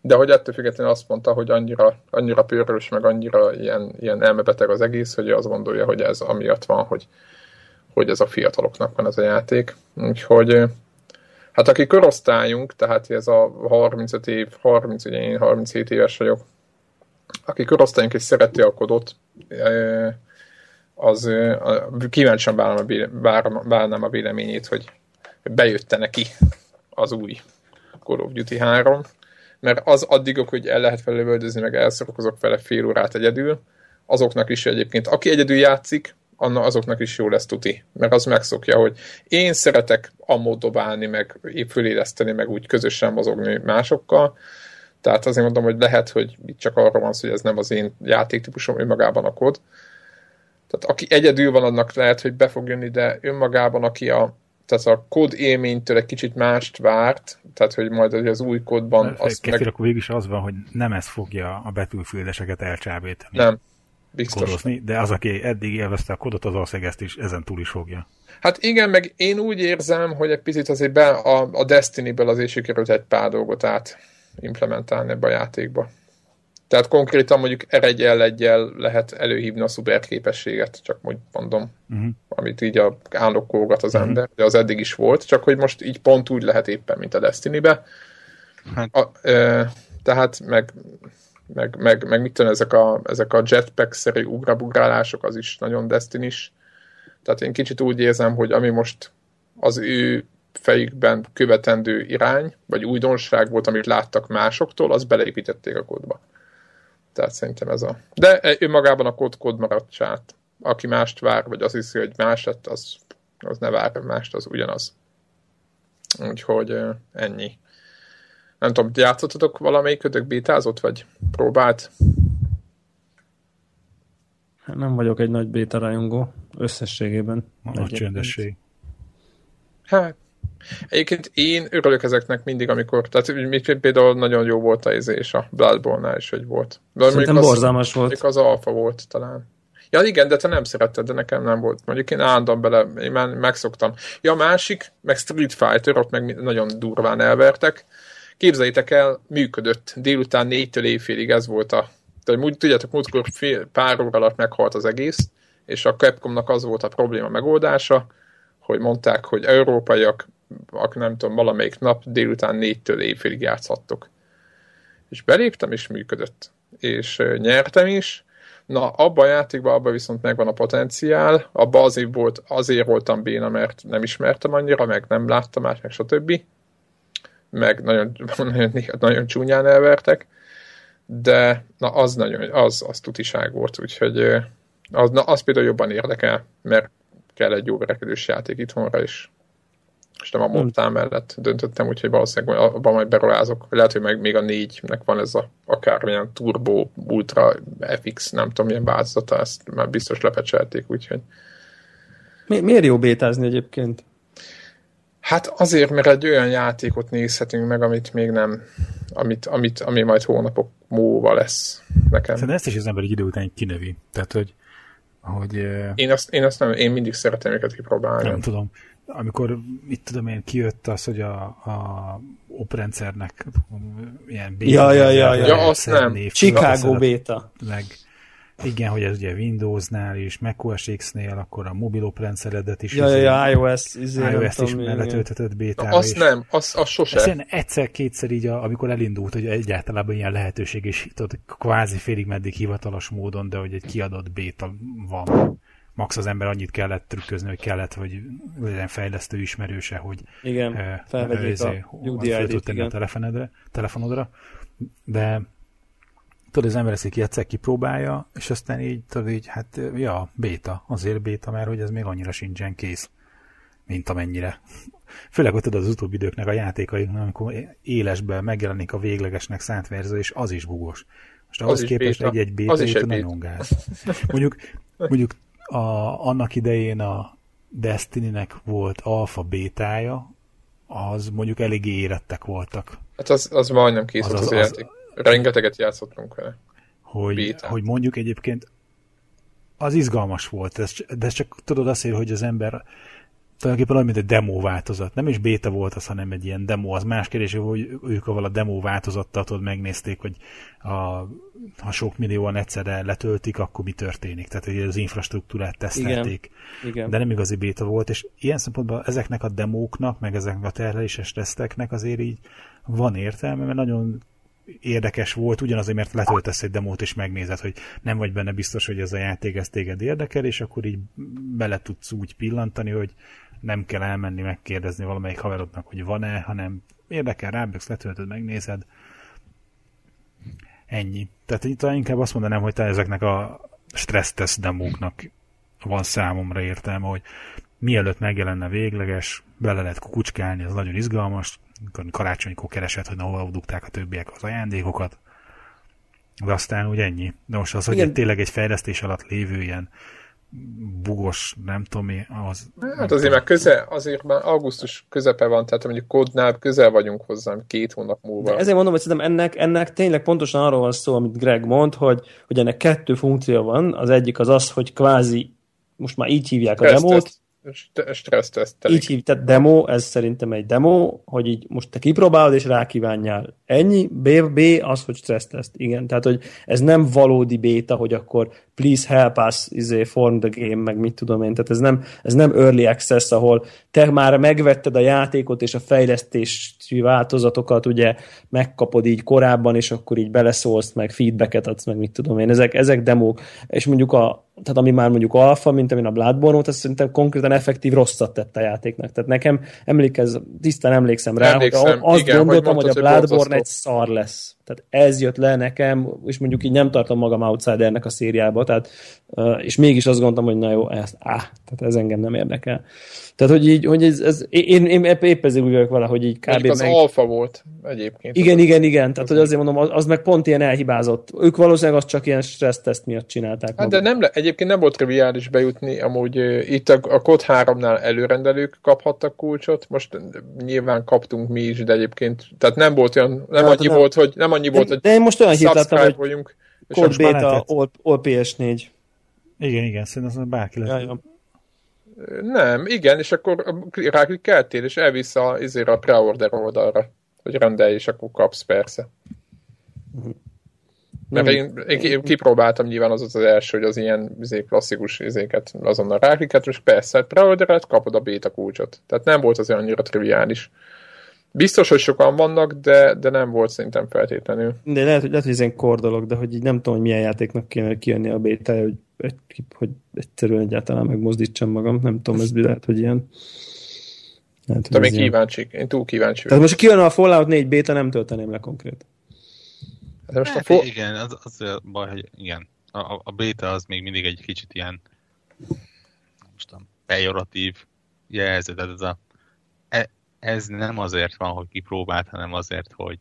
De hogy ettől függetlenül azt mondta, hogy annyira, annyira pörrös, meg annyira ilyen, ilyen elmebeteg az egész, hogy azt gondolja, hogy ez amiatt van, hogy, hogy ez a fiataloknak van ez a játék. Úgyhogy hát aki korosztályunk, tehát ez a 35 év, 30, ugye én 37 éves vagyok, aki korosztályunk és szereti a kodot, az kíváncsian várnám a véleményét, hogy bejötte neki az új Call of Duty 3, mert az addig, hogy el lehet vele lövöldözni, meg elszorokozok vele fél órát egyedül, azoknak is egyébként, aki egyedül játszik, anna azoknak is jó lesz tuti, mert az megszokja, hogy én szeretek amód dobálni, meg föléleszteni, meg úgy közösen mozogni másokkal, tehát azért mondom, hogy lehet, hogy itt csak arról van szó, hogy ez nem az én játéktípusom önmagában a kód. Tehát aki egyedül van, annak lehet, hogy be fog jönni, de önmagában, aki a, tehát a kód élménytől egy kicsit mást várt, tehát hogy majd az új kódban... Azt meg... akkor végül is az van, hogy nem ez fogja a betűfildeseket elcsábítani. Nem, biztos. Kódozni, de az, aki eddig élvezte a kódot, az valószínűleg ezt is ezen túl is fogja. Hát igen, meg én úgy érzem, hogy egy picit azért be a, a Destiny-ből azért sikerült egy pár dolgot át implementálni ebbe a játékba. Tehát konkrétan mondjuk r 1 l lehet előhívni a szuper képességet, csak úgy mondom, uh-huh. amit így a állokkolgat az uh-huh. ember, de az eddig is volt, csak hogy most így pont úgy lehet éppen, mint a Destiny-be. Hát. A, e, tehát meg, meg, meg, meg mit tudom, ezek a, ezek a jetpack-szerű ugrabugrálások, az is nagyon destiny is. Tehát én kicsit úgy érzem, hogy ami most az ő fejükben követendő irány, vagy újdonság volt, amit láttak másoktól, az beleépítették a kódba. Tehát szerintem ez a... De önmagában a kód kód maradt sát. Aki mást vár, vagy azt hiszi, hogy más lett, az, az ne vár mást, az ugyanaz. Úgyhogy ennyi. Nem tudom, játszottatok valamelyikötök bétázott, vagy próbált? Hát nem vagyok egy nagy béta rajongó, összességében. A csöndesség. Hát, Egyébként én örülök ezeknek mindig, amikor, tehát például nagyon jó volt a izé és a Bloodborne-nál is, hogy volt. De Szerintem az, borzalmas volt. az alfa volt talán. Ja igen, de te nem szeretted, de nekem nem volt. Mondjuk én állandóan bele, én már megszoktam. Ja, másik, meg Street Fighter, ott meg nagyon durván elvertek. Képzeljétek el, működött. Délután négytől éjfélig ez volt a... Tehát úgy, tudjátok, múltkor fél, pár óra alatt meghalt az egész, és a Capcomnak az volt a probléma megoldása, hogy mondták, hogy európaiak akkor nem tudom, valamelyik nap délután négytől éjfélig játszhattok. És beléptem, és működött. És nyertem is. Na, abban a játékban, abban viszont megvan a potenciál. Abban azért, volt, azért voltam béna, mert nem ismertem annyira, meg nem láttam át, meg stb. Meg nagyon, nagyon, nagyon csúnyán elvertek. De na, az nagyon, az, az tutiság volt, úgyhogy az, na, az például jobban érdekel, mert kell egy jó verekedős játék itthonra is és nem a Montán mellett döntöttem, úgyhogy valószínűleg abban majd berolázok. Lehet, hogy meg még a négynek van ez a akármilyen Turbo, Ultra, FX, nem tudom milyen változata, ezt már biztos lepecselték, úgyhogy... Mi, miért jó bétázni egyébként? Hát azért, mert egy olyan játékot nézhetünk meg, amit még nem, amit, amit, ami majd hónapok múlva lesz nekem. Szerintem ezt is az ember egy idő után kinövi. Tehát, hogy, hogy én, azt, én azt nem, én mindig szeretem őket kipróbálni. Nem tudom amikor, mit tudom én, kijött az, hogy a, a oprendszernek ilyen béta. Ja, ja, ja, ja. ja azt nem. Név, Chicago béta. Meg, Igen, hogy ez ugye Windowsnál és macOS X-nél, akkor a mobilop rendszeredet is. Ja, ja, ja, iOS, izé, iOS is letöltetett bétára. Azt és nem, az, az sose. Egyszer-kétszer így, a, amikor elindult, hogy egyáltalában ilyen lehetőség, és tudod, kvázi félig meddig hivatalos módon, de hogy egy kiadott béta van. Max az ember annyit kellett trükközni, hogy kellett, hogy legyen fejlesztő ismerőse, hogy igen, uh, felvegyék a UDI-t, a telefonodra, telefonodra, de tudod, az ember ezt így egyszer kipróbálja, és aztán így, tudod, így, hát, ja, béta, azért béta, mert hogy ez még annyira sincsen kész, mint amennyire. Főleg, hogy tudod, az utóbbi időknek a játékaiknak, amikor élesben megjelenik a véglegesnek szánt verzió, és az is bugos. Most ahhoz képest egy-egy béta, az is egy nagyon gáz. Mondjuk, mondjuk a, annak idején a Destiny-nek volt alfa bétája, az mondjuk eléggé érettek voltak. Hát az, az majdnem kész az, az, az, az játék. Rengeteget játszottunk vele. Hogy, hogy mondjuk egyébként az izgalmas volt, ez, de ez csak tudod azért, hogy az ember tulajdonképpen olyan, mint egy demo változat. Nem is béta volt az, hanem egy ilyen demo. Az más kérdés, hogy ők avval a demo változattal tudod, megnézték, hogy a, ha sok millióan egyszerre letöltik, akkor mi történik. Tehát hogy az infrastruktúrát tesztelték. Igen. Igen. De nem igazi béta volt, és ilyen szempontból ezeknek a demóknak, meg ezeknek a terheléses teszteknek azért így van értelme, mert nagyon érdekes volt, ugyanazért, mert letöltesz egy demót és megnézed, hogy nem vagy benne biztos, hogy ez a játék ez téged érdekel, és akkor így bele tudsz úgy pillantani, hogy nem kell elmenni megkérdezni valamelyik haverodnak, hogy van-e, hanem érdekel, ráböksz, letöltöd, megnézed. Ennyi. Tehát itt inkább azt mondanám, hogy te ezeknek a stressztesz demóknak van számomra értelme, hogy mielőtt megjelenne végleges, bele lehet kukucskálni, ez nagyon izgalmas, karácsonykor keresett, hogy na hol dugták a többiek az ajándékokat, de aztán úgy ennyi. De most az, hogy Igen. tényleg egy fejlesztés alatt lévő ilyen bugos, nem tudom mi, az... Hát azért már köze, azért már augusztus közepe van, tehát mondjuk kódnál közel vagyunk hozzám két hónap múlva. De ezért mondom, hogy szerintem ennek, ennek tényleg pontosan arról van szó, amit Greg mond, hogy, hogy ennek kettő funkció van. Az egyik az az, hogy kvázi, most már így hívják a Ezt, demót, stressztesztelik. Így hív, tehát demo, ez szerintem egy demo, hogy így most te kipróbálod és rákívánjál. Ennyi, B, B az, hogy stresszteszt. Igen, tehát hogy ez nem valódi béta, hogy akkor please help us izé, form the game, meg mit tudom én. Tehát ez nem, ez nem early access, ahol te már megvetted a játékot és a fejlesztési változatokat ugye megkapod így korábban, és akkor így beleszólsz, meg feedbacket adsz, meg mit tudom én. Ezek, ezek demók. És mondjuk a, tehát ami már mondjuk alfa, mint amin a Bloodborne volt, az szerintem konkrétan effektív rosszat tett a játéknak. Tehát nekem emlékez, tisztán emlékszem rá, emlékszem, hogy azt igen, gondoltam, hogy, hogy a Bloodborne egy szar lesz. Tehát ez jött le nekem, és mondjuk így nem tartom magam outsidernek a szériába, tehát, és mégis azt gondoltam, hogy na jó, ezt, áh, tehát ez engem nem érdekel. Tehát, hogy így, hogy ez, ez én, én épp ezért úgy vagyok vele, hogy így kb. az meg... alfa volt egyébként. Igen, igen, igen, tehát, hogy azért mondom, az, az meg pont ilyen elhibázott. Ők valószínűleg azt csak ilyen stresszteszt miatt csinálták. Hát de nem egyébként nem volt triviális bejutni, amúgy itt a, a kod 3-nál előrendelők kaphattak kulcsot, most nyilván kaptunk mi is, de egyébként, tehát nem volt olyan, nem hát, annyi nem. volt, hogy nem annyi volt, hogy De én most olyan hírt láttam, hogy vagyunk, kod beta, all, all PS4. Igen, igen, szerintem az bárki ja. Nem, igen, és akkor ráklikkeltél, és elvisz a, izére a preorder oldalra, hogy rendelj, és akkor kapsz persze. Uh-huh. Mert én, én kipróbáltam nyilván az az első, hogy az ilyen izé, klasszikus izéket azonnal ráklikket, és persze, preorderet kapod a beta kulcsot. Tehát nem volt az annyira triviális. Biztos, hogy sokan vannak, de, de nem volt szerintem feltétlenül. De lehet, hogy, lehet, hogy ez egy kor dolog, de hogy így nem tudom, hogy milyen játéknak kéne kijönni a beta, hogy, hogy egyszerűen egyáltalán megmozdítsam magam. Nem tudom, ez lehet, hogy ilyen. Lehet, de még kíváncsi. Én túl kíváncsi Tehát most kijön a Fallout 4 beta, nem tölteném le konkrét. De most hát, a Igen, az, az a baj, hogy igen. A, a beta az még mindig egy kicsit ilyen most a pejoratív jelző, tehát ez a ez nem azért van, hogy kipróbált, hanem azért, hogy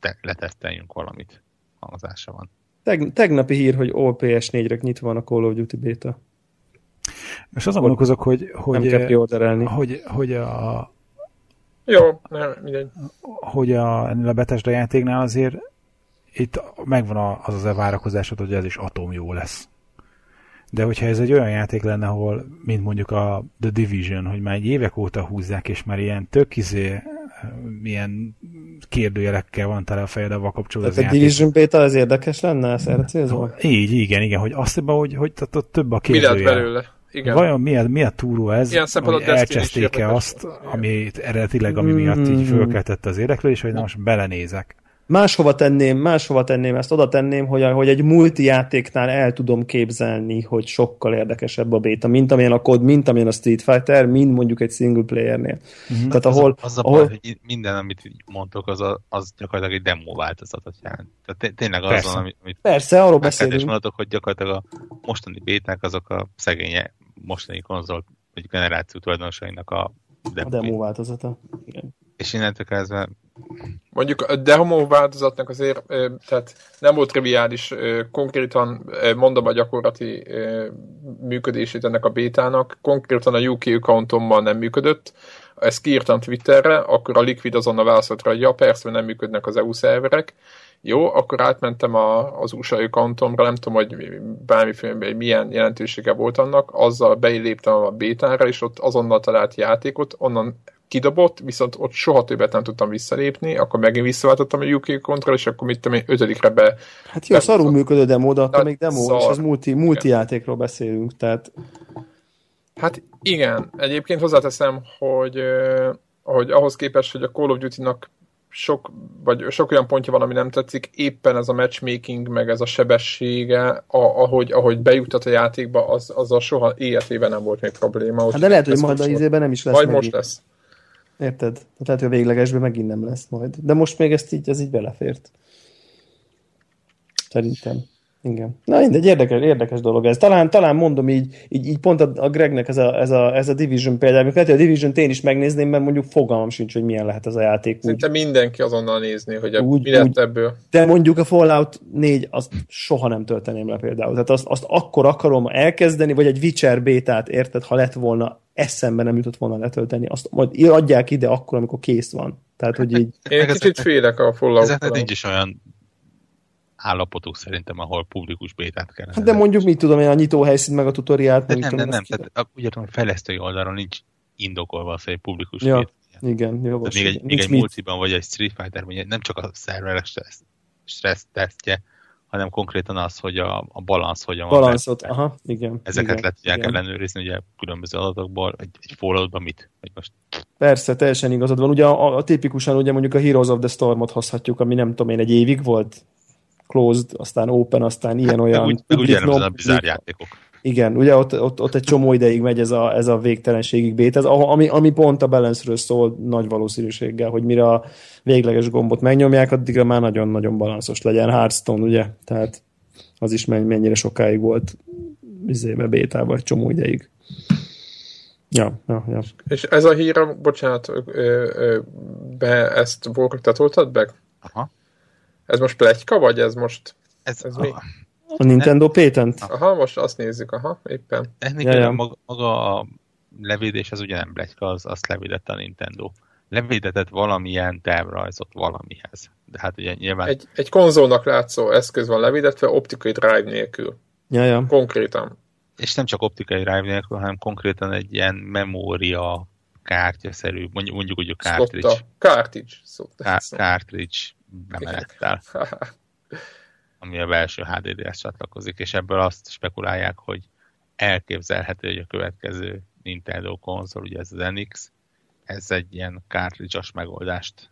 te, leteszteljünk valamit. Hangzása van. Teg, tegnapi hír, hogy OPS 4-re nyitva van a Call of Duty beta. És azon gondolkozok, hogy, hogy, nem kell. Hogy, hogy a jó, nem, mindegy. Hogy a, ennél a Bethesda játéknál azért itt megvan az az elvárakozásod, hogy ez is atom jó lesz. De hogyha ez egy olyan játék lenne, ahol, mint mondjuk a The Division, hogy már egy évek óta húzzák, és már ilyen tök izé, ilyen kérdőjelekkel van tele a fejed avval kapcsolatban. Tehát a Division Beta az érdekes lenne, erre célzol? Így, igen, igen, hogy azt hiszem, hogy, hogy tehát több a kérdőjel. Mi lett belőle? Igen. Vajon milyen, milyen túró ez, Ilyen hogy elcseszték-e azt, amit eredetileg, ami miatt így mm-hmm. fölkeltette az érdeklődés, hogy na most belenézek máshova tenném, máshova tenném ezt, oda tenném, hogy, hogy egy multijátéknál el tudom képzelni, hogy sokkal érdekesebb a beta, mint amilyen a kod, mint amilyen a Street Fighter, mint mondjuk egy single playernél. Uh-huh. Tehát ahol, az, az a ahol... baj, hogy minden, amit mondtok, az, a, az gyakorlatilag egy demo változatot jelent. Tehát tényleg az van, amit Persze, arról beszélünk. És mondhatok, hogy gyakorlatilag a mostani béták azok a szegénye mostani konzol vagy generáció tulajdonosainak a demo, a demo változata. Igen. És innentől kezdve Mondjuk a demo változatnak azért, tehát nem volt triviális, konkrétan mondom a gyakorlati működését ennek a bétának, konkrétan a UK accountommal nem működött, ezt kiírtam Twitterre, akkor a Liquid azonnal válaszolt rá, hogy ja, persze, nem működnek az EU szerverek, jó, akkor átmentem a, az USA accountomra, nem tudom, hogy bármiféle milyen jelentősége volt annak, azzal beilléptem a bétára, és ott azonnal talált játékot, onnan kidobott, viszont ott soha többet nem tudtam visszalépni, akkor megint visszaváltottam a UK control, és akkor mit tudom én, ötödikre be... Hát jó, szarul működő demo, de attól még demo, szar. és az multi, multi játékról beszélünk, tehát... Hát igen, egyébként hozzáteszem, hogy, hogy ahhoz képest, hogy a Call of Duty-nak sok, vagy sok olyan pontja van, ami nem tetszik, éppen ez a matchmaking, meg ez a sebessége, a, ahogy, ahogy bejuttat a játékba, az, az a soha életében nem volt még probléma. Hát de lehet, hogy majd a izében nem is lesz. Majd most lesz. Érted? Tehát lehet, hogy a véglegesben megint nem lesz majd. De most még ezt így, ez így belefért. Szerintem. Igen. Na mindegy, érdekes, érdekes dolog ez. Talán, talán mondom így, így, így pont a, a Gregnek ez a, ez a, ez a Division például. Lehet, hogy a Division-t én is megnézném, mert mondjuk fogalmam sincs, hogy milyen lehet ez a játék. Szinte úgy. mindenki azonnal nézni, hogy úgy, mi lett úgy, ebből. De mondjuk a Fallout 4, azt soha nem tölteném le például. Tehát azt, azt akkor akarom elkezdeni, vagy egy Witcher bétát, érted, ha lett volna eszembe nem jutott volna letölteni, azt majd adják ide akkor, amikor kész van. Tehát, hogy így... Én kicsit félek a fallout Ezeknek nincs is olyan állapotuk szerintem, ahol publikus bétát kell. Hát de mondjuk mit tudom én, a nyitó helyszínt meg a tutoriát. De nem, nem, nem, tehát ugye a fejlesztői oldalon nincs indokolva az, hogy publikus ja, bét. Igen, jogos. Még egy, még egy multiban vagy egy Street Fighter, nem csak a szerveres stressz, stressz tesztje, hanem konkrétan az, hogy a, a balansz hogyan van. Balanszot, aha, igen. Ezeket igen, le tudják igen. ellenőrizni, ugye különböző adatokból, egy, egy falloutban mit, vagy most... Persze, teljesen igazad van. Ugye a, a, tipikusan ugye mondjuk a Heroes of the Storm-ot hozhatjuk, ami nem tudom én, egy évig volt closed, aztán open, aztán ilyen-olyan... Hát, úgy, úgy a bizár játékok. Igen, ugye ott, ott, ott egy csomó ideig megy ez a, ez a végtelenségig bét, ez, ami, ami pont a balance szól nagy valószínűséggel, hogy mire a végleges gombot megnyomják, addigra már nagyon-nagyon balanszos legyen. Hearthstone, ugye? Tehát az is mennyire sokáig volt bizébe bétában egy csomó ideig. Ja, ja, ja. És ez a hír, bocsánat, ö, ö, be ezt voltatoltad be? Aha. Ez most plegyka, vagy ez most... Ez, ez mi? A Nintendo patent? Aha, most azt nézzük, aha, éppen. Technikailag ja, ja. maga, maga a levédés az ugye nem plegyka, az azt levédette a Nintendo. Levédetett valamilyen tervrajzot valamihez. De hát ugye nyilván... Egy, egy konzolnak látszó eszköz van levédetve optikai drive nélkül. Ja, ja. Konkrétan. És nem csak optikai drive nélkül, hanem konkrétan egy ilyen memória kártyaszerű, mondjuk, mondjuk úgy a cartridge. Szotta. Cartridge. Cartridge bemenettel. ami a belső HDD-hez csatlakozik, és ebből azt spekulálják, hogy elképzelhető, hogy a következő Nintendo konzol, ugye ez az NX, ez egy ilyen cartridge megoldást.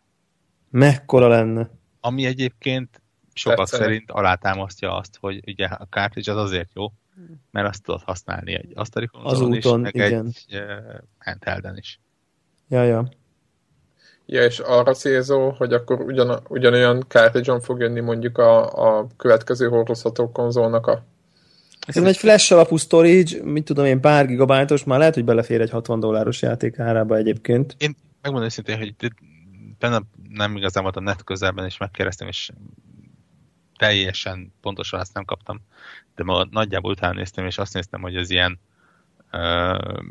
Mekkora lenne? Ami egyébként sokak Tetszene. szerint alátámasztja azt, hogy ugye a cartridge az azért jó, mert azt tudod használni egy asztali konzolon is, meg igen. egy uh, handhelden is. Ja, ja. Ja, és arra célzó, hogy akkor ugyan, ugyanolyan cartridge fog jönni mondjuk a, a következő hordozható konzolnak a ez egy flash alapú storage, mit tudom én, pár gigabájtos, már lehet, hogy belefér egy 60 dolláros játék árába egyébként. Én megmondom őszintén, hogy benne nem igazán volt a net közelben, és megkérdeztem, és teljesen pontosan azt nem kaptam, de ma nagyjából utána néztem, és azt néztem, hogy az ilyen uh,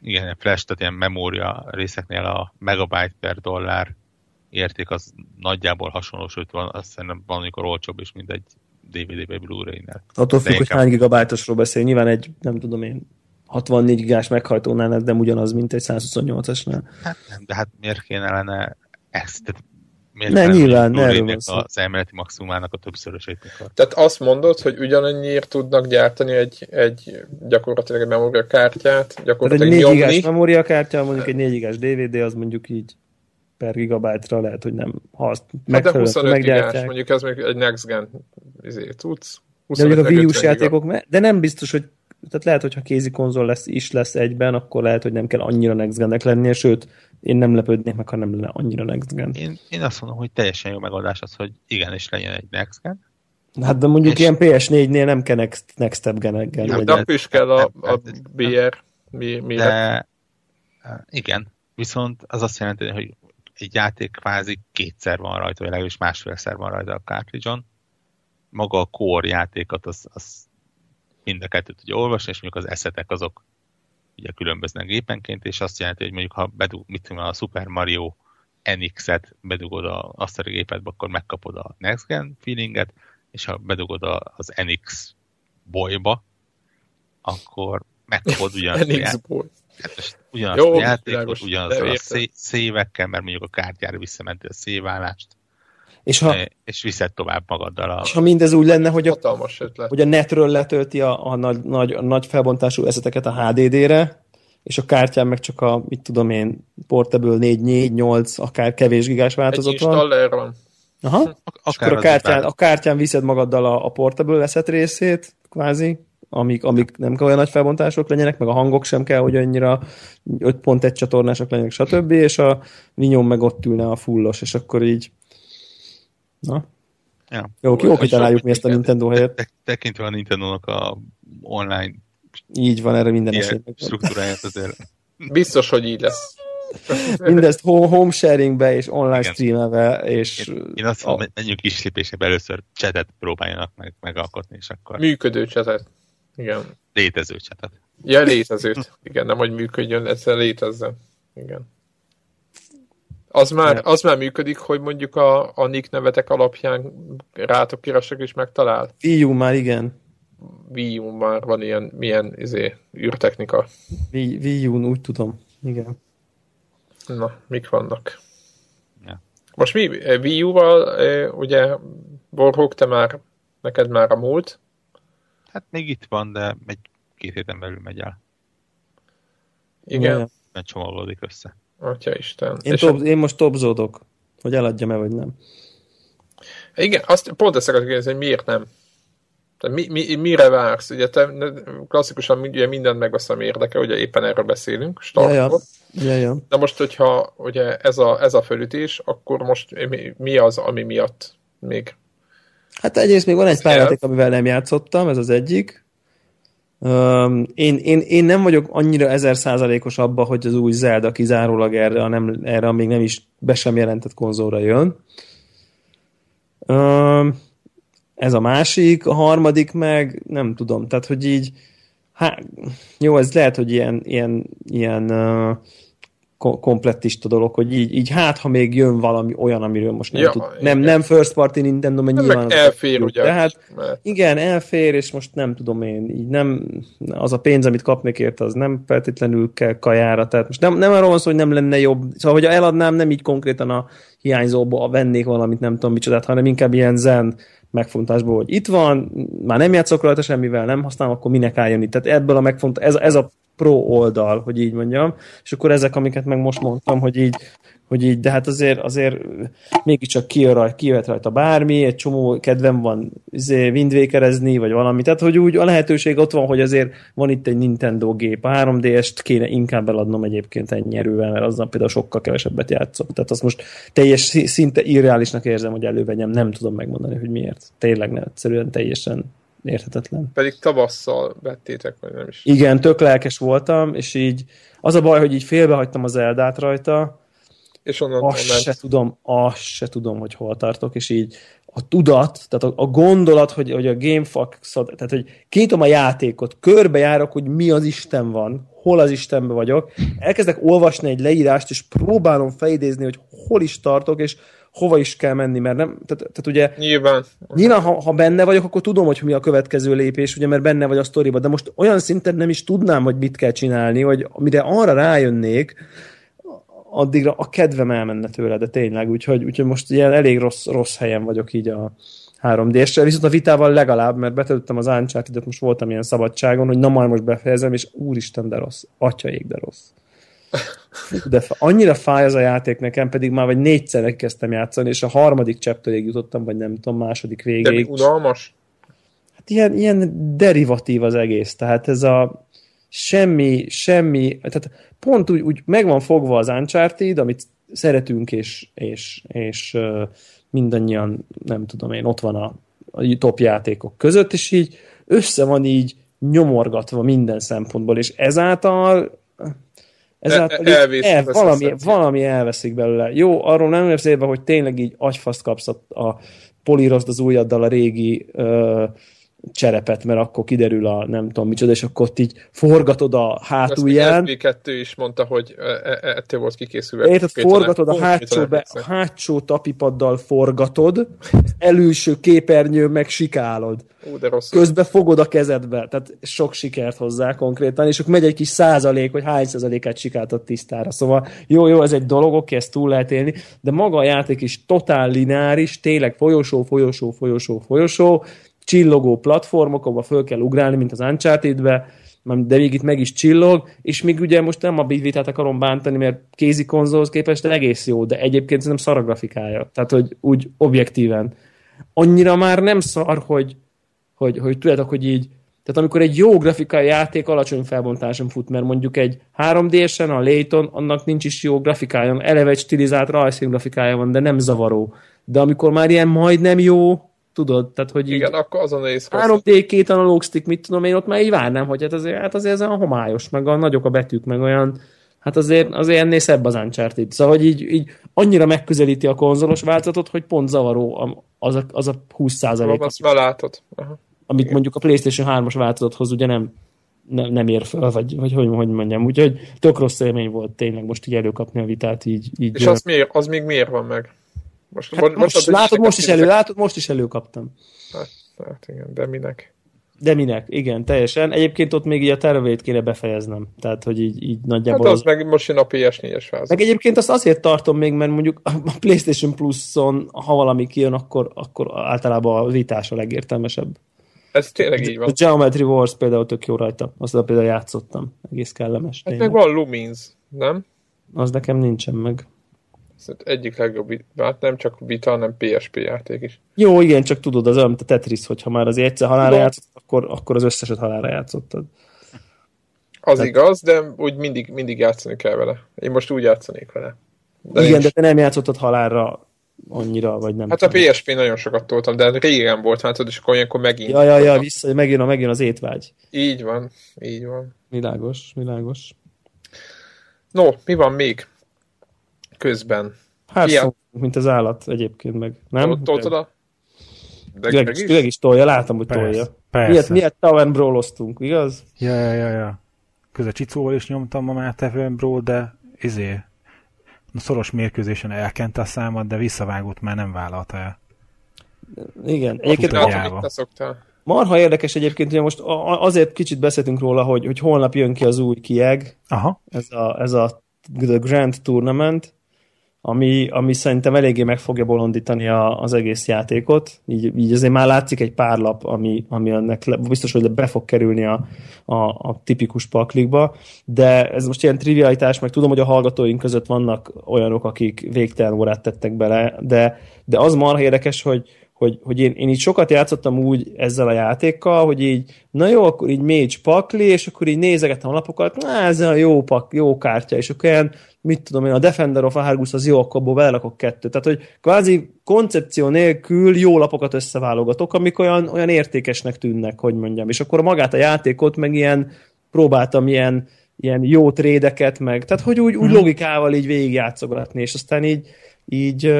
igen, flash, tehát ilyen memória részeknél a megabyte per dollár érték az nagyjából hasonló, sőt van, azt szerintem van, amikor olcsóbb is, mint egy DVD vagy Blu-ray-nál. Attól függ, hogy hány gigabájtosról beszél. Nyilván egy, nem tudom én, 64 gigás meghajtónál nem ugyanaz, mint egy 128-asnál. Hát nem, de hát miért kéne lenne ezt? Tehát Miért ne, nyilván, erről Az emeleti maximumának a többszörösét. Tehát azt mondod, hogy ugyanannyiért tudnak gyártani egy, egy gyakorlatilag egy memóriakártyát, gyakorlatilag egy 4 gigás memóriakártya, mondjuk egy 4 gigás DVD, az mondjuk így per gigabyte-ra lehet, hogy nem, ha azt hát de 25 gigás, mondjuk ez még egy next gen izé, tudsz. De mondjuk a Wii U-s játékok, de nem biztos, hogy tehát lehet, hogyha kézi konzol lesz, is lesz egyben, akkor lehet, hogy nem kell annyira next gen lennie, sőt, én nem lepődnék meg, ha nem lenne annyira next gen. Én, én azt mondom, hogy teljesen jó megoldás az, hogy igenis legyen egy next gen. Hát de mondjuk és... ilyen PS4-nél nem kell next, next step gen Nem, de is kell a, a BR. Mi, mi de, igen, viszont az azt jelenti, hogy egy játék kvázi kétszer van rajta, vagy legalábbis másfélszer van rajta a cartridge-on. Maga a core játékot, az, az mind a kettőt tudja olvasni, és mondjuk az eszetek azok ugye különböznek gépenként, és azt jelenti, hogy mondjuk ha bedug, mit tudom, a Super Mario NX-et bedugod a, azt a gépedbe, akkor megkapod a Next Gen feelinget, és ha bedugod a, az NX bolyba, akkor megkapod ugyanazt a. Hát ugyanazt Jó, a játékot, ugyanazt a szévekkel, mert mondjuk a kártyára visszamenti a széválást. És, ha, és viszed tovább magaddal. A... És ha mindez úgy lenne, hogy a, hogy a netről letölti a, a, nagy, nagy, a nagy felbontású eszeteket a HDD-re, és a kártyán meg csak a, mit tudom én, Portable 4, 4, 8, akár kevés gigás változat Egy van. van. Aha. és akkor a kártyán, a kártyán viszed magaddal a, a Portable eszet részét, kvázi, amik, amik nem kell olyan nagy felbontások legyenek, meg a hangok sem kell, hogy annyira 5.1 csatornások legyenek, stb. És a vinyom meg ott ülne a fullos, és akkor így Na? Ja. Jó, jó kitaláljuk mi ezt a Nintendo helyet. Tekintve a Nintendo-nak a online így van, erre minden esetben. Struktúráját azért. Biztos, hogy így lesz. Mindezt home sharingbe és online Igen. streamelve, és... Én, én azt mondom, menjünk kis lépésebe először csetet próbáljanak meg, megalkotni, és akkor... Működő csetet. Igen. Létező csetet. Ja, létezőt. Igen, nem hogy működjön, egyszer létezzen. Igen. Az már, az már működik, hogy mondjuk a, a nick nevetek alapján rátok keresek és megtalál? Wii U már igen. Wii U már van ilyen, milyen izé, űrtechnika. Wii, Wii U-n úgy tudom, igen. Na, mik vannak? Ja. Most mi, Wii U-val, ugye, Borhók, te már, neked már a múlt? Hát még itt van, de egy két héten belül megy el. Igen. Mert csomagolódik össze. Atya Isten. Én, top, én most topzódok, hogy eladjam-e, vagy nem. Igen, azt pont ezt akarok kérdezni, hogy miért nem? Tehát mi, mi, mire vársz? Ugye te klasszikusan ugye mindent megveszem érdeke, ugye éppen erről beszélünk, startkor. Ja, ja. Ja, ja. De most, hogyha ugye ez a, ez a felütés, akkor most mi, mi az, ami miatt még? Hát egyrészt még van egy pár játék, amivel nem játszottam, ez az egyik. Um, én, én, én nem vagyok annyira ezer százalékos abba, hogy az új Zelda kizárólag erre, nem, erre még nem is be sem jelentett konzolra jön. Um, ez a másik, a harmadik meg nem tudom, tehát hogy így hát, jó, ez lehet, hogy ilyen, ilyen, ilyen uh, komplettista dolog, hogy így, így hát, ha még jön valami olyan, amiről most nem ja, tud. Nem, nem first party Nintendo, mert nyilván... Elfér, ugye. Tehát, mert... igen, elfér, és most nem tudom én, így nem, az a pénz, amit kapnék érte, az nem feltétlenül kell kajára, tehát most nem, nem arról van szó, hogy nem lenne jobb, szóval, hogyha eladnám, nem így konkrétan a hiányzóból vennék valamit, nem tudom micsodát, hanem inkább ilyen zen megfontásból, hogy itt van, már nem játszok rajta semmivel, nem használom, akkor minek álljon itt. Tehát ebből a megfont, ez, ez a pro oldal, hogy így mondjam, és akkor ezek, amiket meg most mondtam, hogy így, hogy így, de hát azért, azért mégiscsak kijöhet rajta, rajta bármi, egy csomó kedvem van izé, vindvékerezni, vagy valami, tehát hogy úgy a lehetőség ott van, hogy azért van itt egy Nintendo gép, a 3DS-t kéne inkább eladnom egyébként ennyi erővel, mert azzal például sokkal kevesebbet játszok, tehát azt most teljes szinte irreálisnak érzem, hogy elővegyem, nem tudom megmondani, hogy miért. Tényleg nem, egyszerűen teljesen érthetetlen. Pedig tavasszal vettétek, vagy nem is. Igen, tök lelkes voltam, és így az a baj, hogy így félbehagytam az Eldát rajta, és onnan azt se tudom, azt se tudom, hogy hol tartok, és így a tudat, tehát a, a gondolat, hogy, hogy a gamefuck, tehát hogy kinyitom a játékot, körbejárok, hogy mi az Isten van, hol az Istenbe vagyok, elkezdek olvasni egy leírást, és próbálom felidézni, hogy hol is tartok, és hova is kell menni, mert nem, tehát, tehát ugye nyilván, nyilván ha, ha, benne vagyok, akkor tudom, hogy mi a következő lépés, ugye, mert benne vagy a sztoriba, de most olyan szinten nem is tudnám, hogy mit kell csinálni, hogy mire arra rájönnék, addigra a kedvem elmenne tőle, de tényleg, úgyhogy, úgyhogy most ilyen elég rossz, rossz helyen vagyok így a 3D-essel, viszont a vitával legalább, mert betöltöttem az uncharted most voltam ilyen szabadságon, hogy na majd most befejezem, és úristen, de rossz, atyaik, de rossz. De annyira fáj az a játék nekem, pedig már vagy négyszer kezdtem játszani, és a harmadik chapterig jutottam, vagy nem tudom, második végéig. De unalmas? Hát ilyen, ilyen derivatív az egész, tehát ez a semmi, semmi, tehát pont úgy, úgy meg van fogva az Uncharted, amit szeretünk, és, és, és mindannyian, nem tudom én, ott van a, a top játékok között, és így össze van így nyomorgatva minden szempontból, és ezáltal ezáltal el, el, valami, valami elveszik belőle. Jó, arról nem érzélve, hogy tényleg így agyfaszt kapsz a, a polírozd az újaddal a régi uh, cserepet, mert akkor kiderül a nem tudom micsoda, és akkor ott így forgatod a hátulján. Ezt 2 is mondta, hogy e, e, ettől volt kikészülve. Érted, forgatod a hátsó, be, a hátsó tapipaddal forgatod, előső képernyő meg sikálod. Ú, de rossz. Közben fogod a kezedbe, tehát sok sikert hozzá konkrétan, és akkor megy egy kis százalék, hogy hány százalékát sikáltad tisztára. Szóval jó, jó, ez egy dolog, oké, ezt túl lehet élni, de maga a játék is totál lineáris, tényleg folyosó, folyosó, folyosó, folyosó, csillogó platformok, ahol föl kell ugrálni, mint az Uncharted-be, de még itt meg is csillog, és még ugye most nem a bivitát akarom bántani, mert kézi konzolhoz képest egész jó, de egyébként nem szar a grafikája. Tehát, hogy úgy objektíven. Annyira már nem szar, hogy, hogy, hogy tudjátok, hogy így tehát amikor egy jó grafikai játék alacsony felbontáson fut, mert mondjuk egy 3D-sen, a Layton, annak nincs is jó grafikája, eleve egy stilizált rajzfilm grafikája van, de nem zavaró. De amikor már ilyen majdnem jó, tudod, tehát hogy Igen, így akkor azon néz 3D, két analóg stick, mit tudom én, ott már így várnám, hogy hát azért, hát azért ez a homályos, meg a nagyok a betűk, meg olyan, hát azért, azért ennél szebb az Uncharted. Szóval, hogy így, így annyira megközelíti a konzolos változatot, hogy pont zavaró az a, az a 20 százalék. Azt már látod. Aha. Amit Igen. mondjuk a PlayStation 3-as változathoz ugye nem, nem, nem ér fel, vagy, vagy hogy, hogy mondjam. Úgyhogy tök rossz élmény volt tényleg most így előkapni a vitát. Így, így És az, miért, az még miért van meg? Most, hát most, most látod, most is elő, látod, most is előkaptam. Hát, hát igen, de minek? De minek, igen, teljesen. Egyébként ott még így a tervét kéne befejeznem. Tehát, hogy így, így nagyjából... Hát az, az... meg most jön a PS4-es fázis. Meg egyébként azt azért tartom még, mert mondjuk a PlayStation Plus-on, ha valami kijön, akkor, akkor általában a vitás a legértelmesebb. Ez tényleg így van. A Geometry Wars például tök jó rajta. Azt például játszottam. Egész kellemes. Hát meg van Lumines, nem? Az nekem nincsen meg. Szerintem egyik legjobb, hát nem csak Vita, hanem PSP játék is. Jó, igen, csak tudod, az olyan, mint a Tetris, hogyha már az egyszer halára játszottad, akkor, akkor az összeset halára játszottad. Az Tehát... igaz, de úgy mindig, mindig játszani kell vele. Én most úgy játszanék vele. De igen, de te nem játszottad halálra annyira, vagy nem. Hát a PSP nagyon sokat toltam, de régen volt, hát és akkor olyankor megint. Ja, ja, ja, vissza, megjön, megjön az étvágy. Így van, így van. Világos, világos. No, mi van még? Közben. Hát Ilyen... mint az állat egyébként meg, nem? Toltad a... De is? is? is tolja, látom, hogy persze, tolja. Persze. Miért, miért Tavern Brawl-oztunk, igaz? Ja, ja, ja, ja. Köze Csicóval is nyomtam ma már Tavern Brawl, de izé, szoros mérkőzésen elkente a számat, de visszavágott már nem vállalta el. Igen. Egyébként Marha érdekes egyébként, hogy most azért kicsit beszéltünk róla, hogy, hogy holnap jön ki az új kieg. Aha. Ez a, ez a The Grand Tournament, ami, ami szerintem eléggé meg fogja bolondítani a, az egész játékot. Így, így azért már látszik egy pár lap, ami, ami ennek le, biztos, hogy be fog kerülni a, a, a tipikus paklikba, de ez most ilyen trivialitás, meg tudom, hogy a hallgatóink között vannak olyanok, akik végtelen órát tettek bele, de, de az marha érdekes, hogy, hogy, hogy én, én így sokat játszottam úgy ezzel a játékkal, hogy így, na jó, akkor így mage pakli, és akkor így nézegettem a lapokat, na ez a jó, pak, jó kártya, és akkor ilyen, mit tudom én, a Defender of Argus az jó, akkor abból belakok kettőt. Tehát, hogy kvázi koncepció nélkül jó lapokat összeválogatok, amik olyan, olyan értékesnek tűnnek, hogy mondjam. És akkor magát a játékot meg ilyen, próbáltam ilyen, ilyen jó trédeket meg, tehát hogy úgy, úgy mhm. logikával így végigjátszogatni, és aztán így, így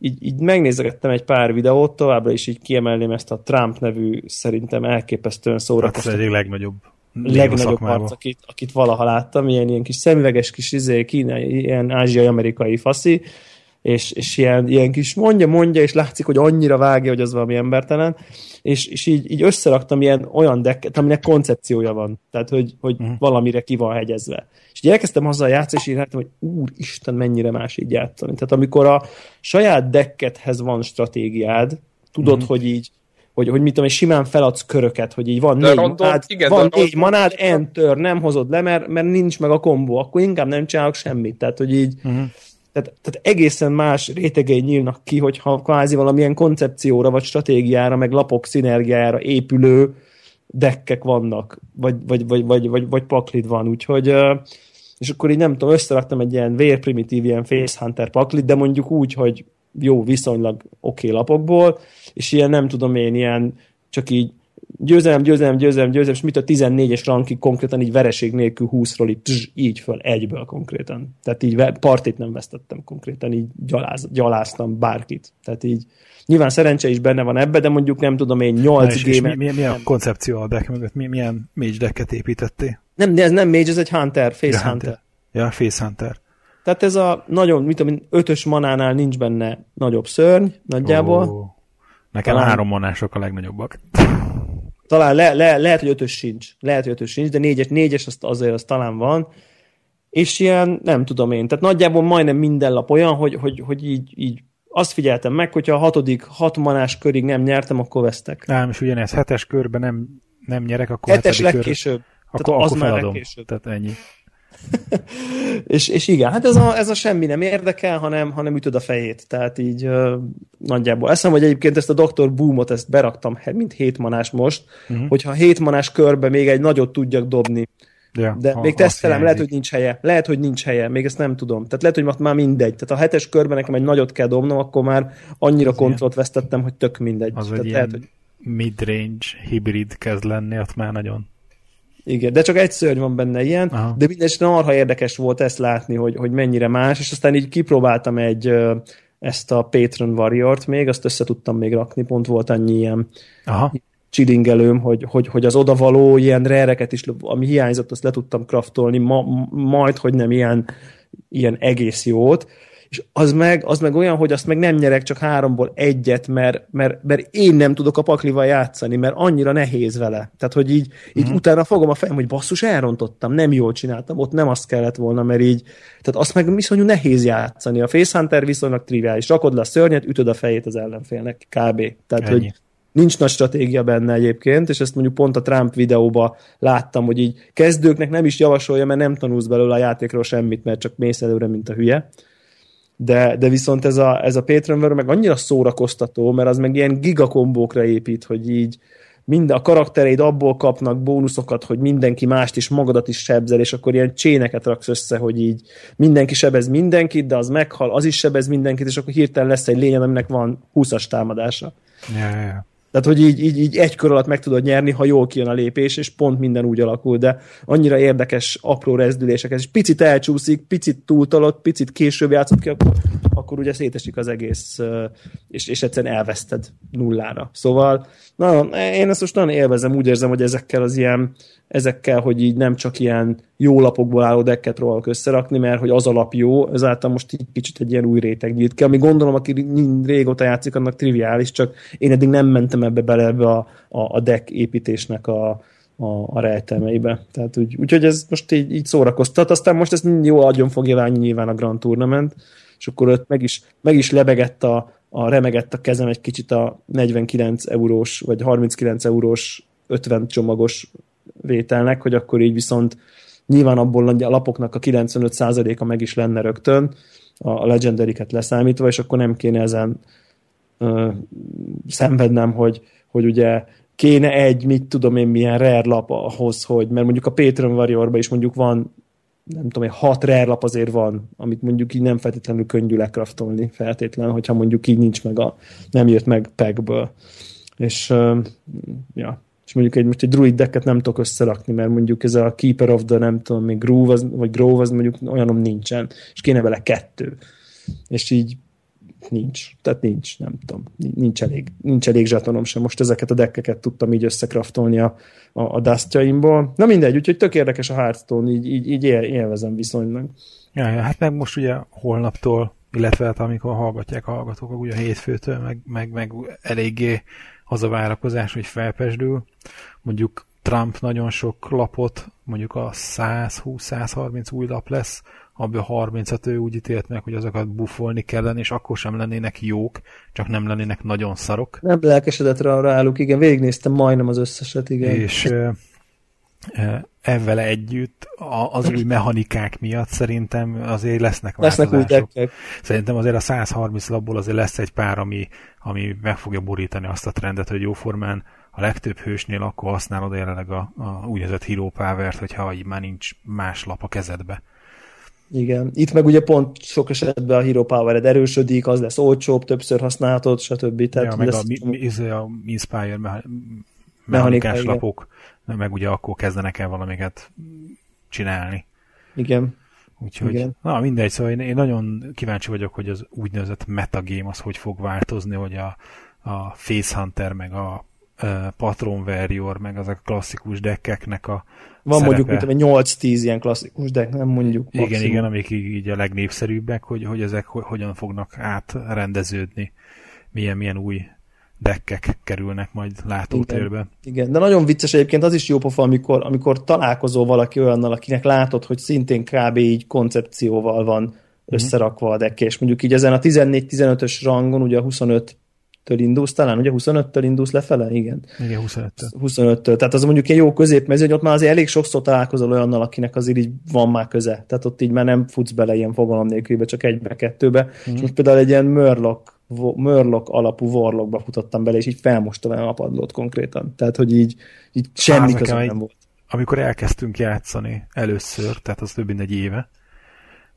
így, így megnézegettem egy pár videót, továbbra is így kiemelném ezt a Trump nevű szerintem elképesztően szórakoztató. Hát ez egyik legnagyobb legnagyobb arc, akit, akit valaha láttam, ilyen, ilyen kis szemüveges kis izé, kínai, ilyen ázsiai-amerikai faszi, és, és ilyen, ilyen kis mondja, mondja, és látszik, hogy annyira vágja, hogy az valami embertelen, és, és így, így összeraktam ilyen olyan decket, aminek koncepciója van, tehát hogy, hogy uh-huh. valamire ki van hegyezve. És így elkezdtem azzal játszani, és így láttam, hogy úristen, mennyire más így játszani. Tehát amikor a saját deckethez van stratégiád, tudod, uh-huh. hogy így hogy, hogy mit tudom, és simán feladsz köröket, hogy így van de négy rondon, manád, igen, van négy manád, enter, nem hozod le, mert, mert nincs meg a kombó, akkor inkább nem csinálok semmit. Tehát, hogy így, uh-huh. Tehát, tehát egészen más rétegei nyílnak ki, hogyha kvázi valamilyen koncepcióra, vagy stratégiára, meg lapok szinergiára épülő dekkek vannak, vagy, vagy, vagy, vagy, vagy, vagy paklid van, úgyhogy és akkor így nem tudom, összeraktam egy ilyen vérprimitív, ilyen Facehunter paklit, de mondjuk úgy, hogy jó, viszonylag oké okay lapokból, és ilyen nem tudom én, ilyen csak így győzelem, győzelem, győzelem, győzelem, és mit a 14-es rankig konkrétan így vereség nélkül 20-ról így, tz, így föl, egyből konkrétan. Tehát így partit nem vesztettem konkrétan, így gyaláz, gyaláztam bárkit. Tehát így nyilván szerencse is benne van ebbe, de mondjuk nem tudom én 8 game mi, mi, mi, a koncepció a deck mögött? Mi, milyen mage decket építettél? Nem, de ez nem mage, ez egy hunter, face ja, hunter. Ja, face hunter. Tehát ez a nagyon, mit tudom, ötös manánál nincs benne nagyobb szörny, nagyjából. Oh. Nekem Talán... három manások a legnagyobbak. Talán le, le, lehet, hogy ötös sincs. Lehet, hogy ötös sincs, de négyes, négyes azt azért az talán van. És ilyen, nem tudom én, tehát nagyjából majdnem minden lap olyan, hogy, hogy, hogy így, így azt figyeltem meg, hogyha a hatodik, hat manás körig nem nyertem, akkor vesztek. Nem, és ugyanez, hetes körben nem, nem nyerek, akkor hetes legkésőbb. Kör, akkor, akkor az feladom. Legkésőbb. Tehát ennyi. és, és igen, hát ez a, ez a semmi nem érdekel, hanem, hanem ütöd a fejét. Tehát így uh, nagyjából. Eszem, hogy egyébként ezt a Dr. Boomot ezt beraktam, mint hétmanás most, uh-huh. hogyha hétmanás körbe még egy nagyot tudjak dobni. Ja, de ha, még tesztelem, lehet, hogy nincs helye. Lehet, hogy nincs helye, még ezt nem tudom. Tehát lehet, hogy már mindegy. Tehát a hetes körben nekem egy nagyot kell dobnom, akkor már annyira kontrollt vesztettem, hogy tök mindegy. Az Tehát egy lehet, hogy... mid-range hibrid kezd lenni, ott már nagyon igen, de csak egy szörny van benne ilyen, Aha. de mindenesetre arha érdekes volt ezt látni, hogy, hogy mennyire más, és aztán így kipróbáltam egy ezt a Patron Warrior-t még, azt össze tudtam még rakni, pont volt annyi ilyen Aha. csilingelőm, hogy, hogy, hogy az odavaló ilyen rereket is, ami hiányzott, azt le tudtam kraftolni, ma, majd, hogy nem ilyen, ilyen egész jót, és az meg, az meg olyan, hogy azt meg nem nyerek csak háromból egyet, mert, mert, mert én nem tudok a paklival játszani, mert annyira nehéz vele. Tehát, hogy így, így mm-hmm. utána fogom a fejem, hogy basszus, elrontottam, nem jól csináltam, ott nem azt kellett volna, mert így, tehát azt meg viszonyú nehéz játszani. A Facehunter viszonylag triviális. Rakod le a szörnyet, ütöd a fejét az ellenfélnek, kb. Tehát, Ennyi. hogy nincs nagy stratégia benne egyébként, és ezt mondjuk pont a Trump videóba láttam, hogy így kezdőknek nem is javasolja, mert nem tanulsz belőle a játékról semmit, mert csak mész előre, mint a hülye de, de viszont ez a, ez a Patreon meg annyira szórakoztató, mert az meg ilyen gigakombókra épít, hogy így minden a karaktereid abból kapnak bónuszokat, hogy mindenki mást is, magadat is sebzel, és akkor ilyen cséneket raksz össze, hogy így mindenki sebez mindenkit, de az meghal, az is sebez mindenkit, és akkor hirtelen lesz egy lényen, aminek van 20-as támadása. Ja, ja. Tehát, hogy így, így, így egy kör alatt meg tudod nyerni, ha jól kijön a lépés, és pont minden úgy alakul, de annyira érdekes, apró rezdülések, és picit elcsúszik, picit túltalott, picit később játszott ki, akkor, akkor ugye szétesik az egész, és, és egyszerűen elveszted nullára. Szóval, na, én ezt most nagyon élvezem, úgy érzem, hogy ezekkel az ilyen, ezekkel, hogy így nem csak ilyen jó lapokból álló dekket próbálok összerakni, mert hogy az alap jó, ezáltal most így kicsit egy ilyen új réteg nyílt ki, ami gondolom, aki régóta játszik, annak triviális, csak én eddig nem mentem ebbe bele ebbe a, a, a deck építésnek a, a, a rejtelmeibe. Tehát úgy, úgyhogy ez most így, így szórakoztat, aztán most ez jó agyon fogja válni nyilván a Grand Tournament, és akkor ott meg is, meg is lebegett a, a remegett a kezem egy kicsit a 49 eurós, vagy 39 eurós 50 csomagos vételnek, hogy akkor így viszont nyilván abból a lapoknak a 95%-a meg is lenne rögtön, a legendariket leszámítva, és akkor nem kéne ezen ö, szenvednem, hogy, hogy ugye kéne egy, mit tudom én, milyen rare lap ahhoz, hogy, mert mondjuk a Patreon warrior is mondjuk van nem tudom, egy hat rare lap azért van, amit mondjuk így nem feltétlenül könnyű lekraftolni feltétlenül, hogyha mondjuk így nincs meg a, nem jött meg packből. És uh, ja, és mondjuk egy, most egy druid decket nem tudok összerakni, mert mondjuk ez a Keeper of the, nem tudom, még Groove, az, vagy Grove, az mondjuk olyanom nincsen, és kéne vele kettő. És így nincs. Tehát nincs, nem tudom. Nincs elég, nincs elég zsetonom sem. Most ezeket a deckeket tudtam így összekraftolni a, a, a dustjaimból. Na mindegy, úgyhogy tök érdekes a Hearthstone, így, így, így él, élvezem viszonylag. Ja, ja, hát meg most ugye holnaptól illetve hát amikor hallgatják a hallgatók, ugye hétfőtől, meg, meg, meg eléggé az a várakozás, hogy felpesdül. Mondjuk Trump nagyon sok lapot, mondjuk a 120-130 új lap lesz, abból 30-at ő úgy ítélt meg, hogy azokat bufolni kellene, és akkor sem lennének jók, csak nem lennének nagyon szarok. Nem lelkesedett rá ráálluk, igen, végignéztem majdnem az összeset, igen. És ezzel együtt az új mechanikák miatt szerintem azért lesznek Lesznek új. Szerintem azért a 130 labból azért lesz egy pár, ami, ami meg fogja borítani azt a trendet, hogy jóformán a legtöbb hősnél akkor használod jelenleg a, a úgynevezett hero power hogyha így már nincs más lap a kezedbe. Igen. Itt meg ugye pont sok esetben a Hero power erősödik, az lesz olcsóbb, többször használhatod, stb. Tehát ja, meg lesz... a, mi, mi, a Inspire mechanikás lapok, meg ugye akkor kezdenek el valamiket csinálni. Igen. Úgyhogy, Igen. na mindegy, szóval én, én nagyon kíváncsi vagyok, hogy az úgynevezett metagame az hogy fog változni, hogy a, a Face Hunter, meg a Patron Warrior, meg az a klasszikus deckeknek a Van szerepe. mondjuk mint 8-10 ilyen klasszikus deck, nem mondjuk maximum. Igen, igen, amik így a legnépszerűbbek, hogy, hogy ezek hogyan fognak átrendeződni, milyen, milyen új dekkek kerülnek majd látótérbe. Igen, igen, de nagyon vicces egyébként az is jó pofa, amikor, amikor találkozol valaki olyannal, akinek látod, hogy szintén kb. így koncepcióval van mm-hmm. összerakva a deck, és mondjuk így ezen a 14-15-ös rangon, ugye a 25 től indulsz talán, ugye 25-től indulsz lefele? Igen. Igen, 25-től. 25-től. Tehát az mondjuk egy jó középmező, hogy ott már azért elég sokszor találkozol olyannal, akinek azért így van már köze. Tehát ott így már nem futsz bele ilyen fogalom nélkülbe, csak egybe-kettőbe. Mm. És most például egy ilyen Murloc, Murloc alapú Warlockba futottam bele, és így felmostam el a padlót konkrétan. Tehát, hogy így, így semmi köze nem volt. Amikor elkezdtünk játszani először, tehát az több mint egy éve,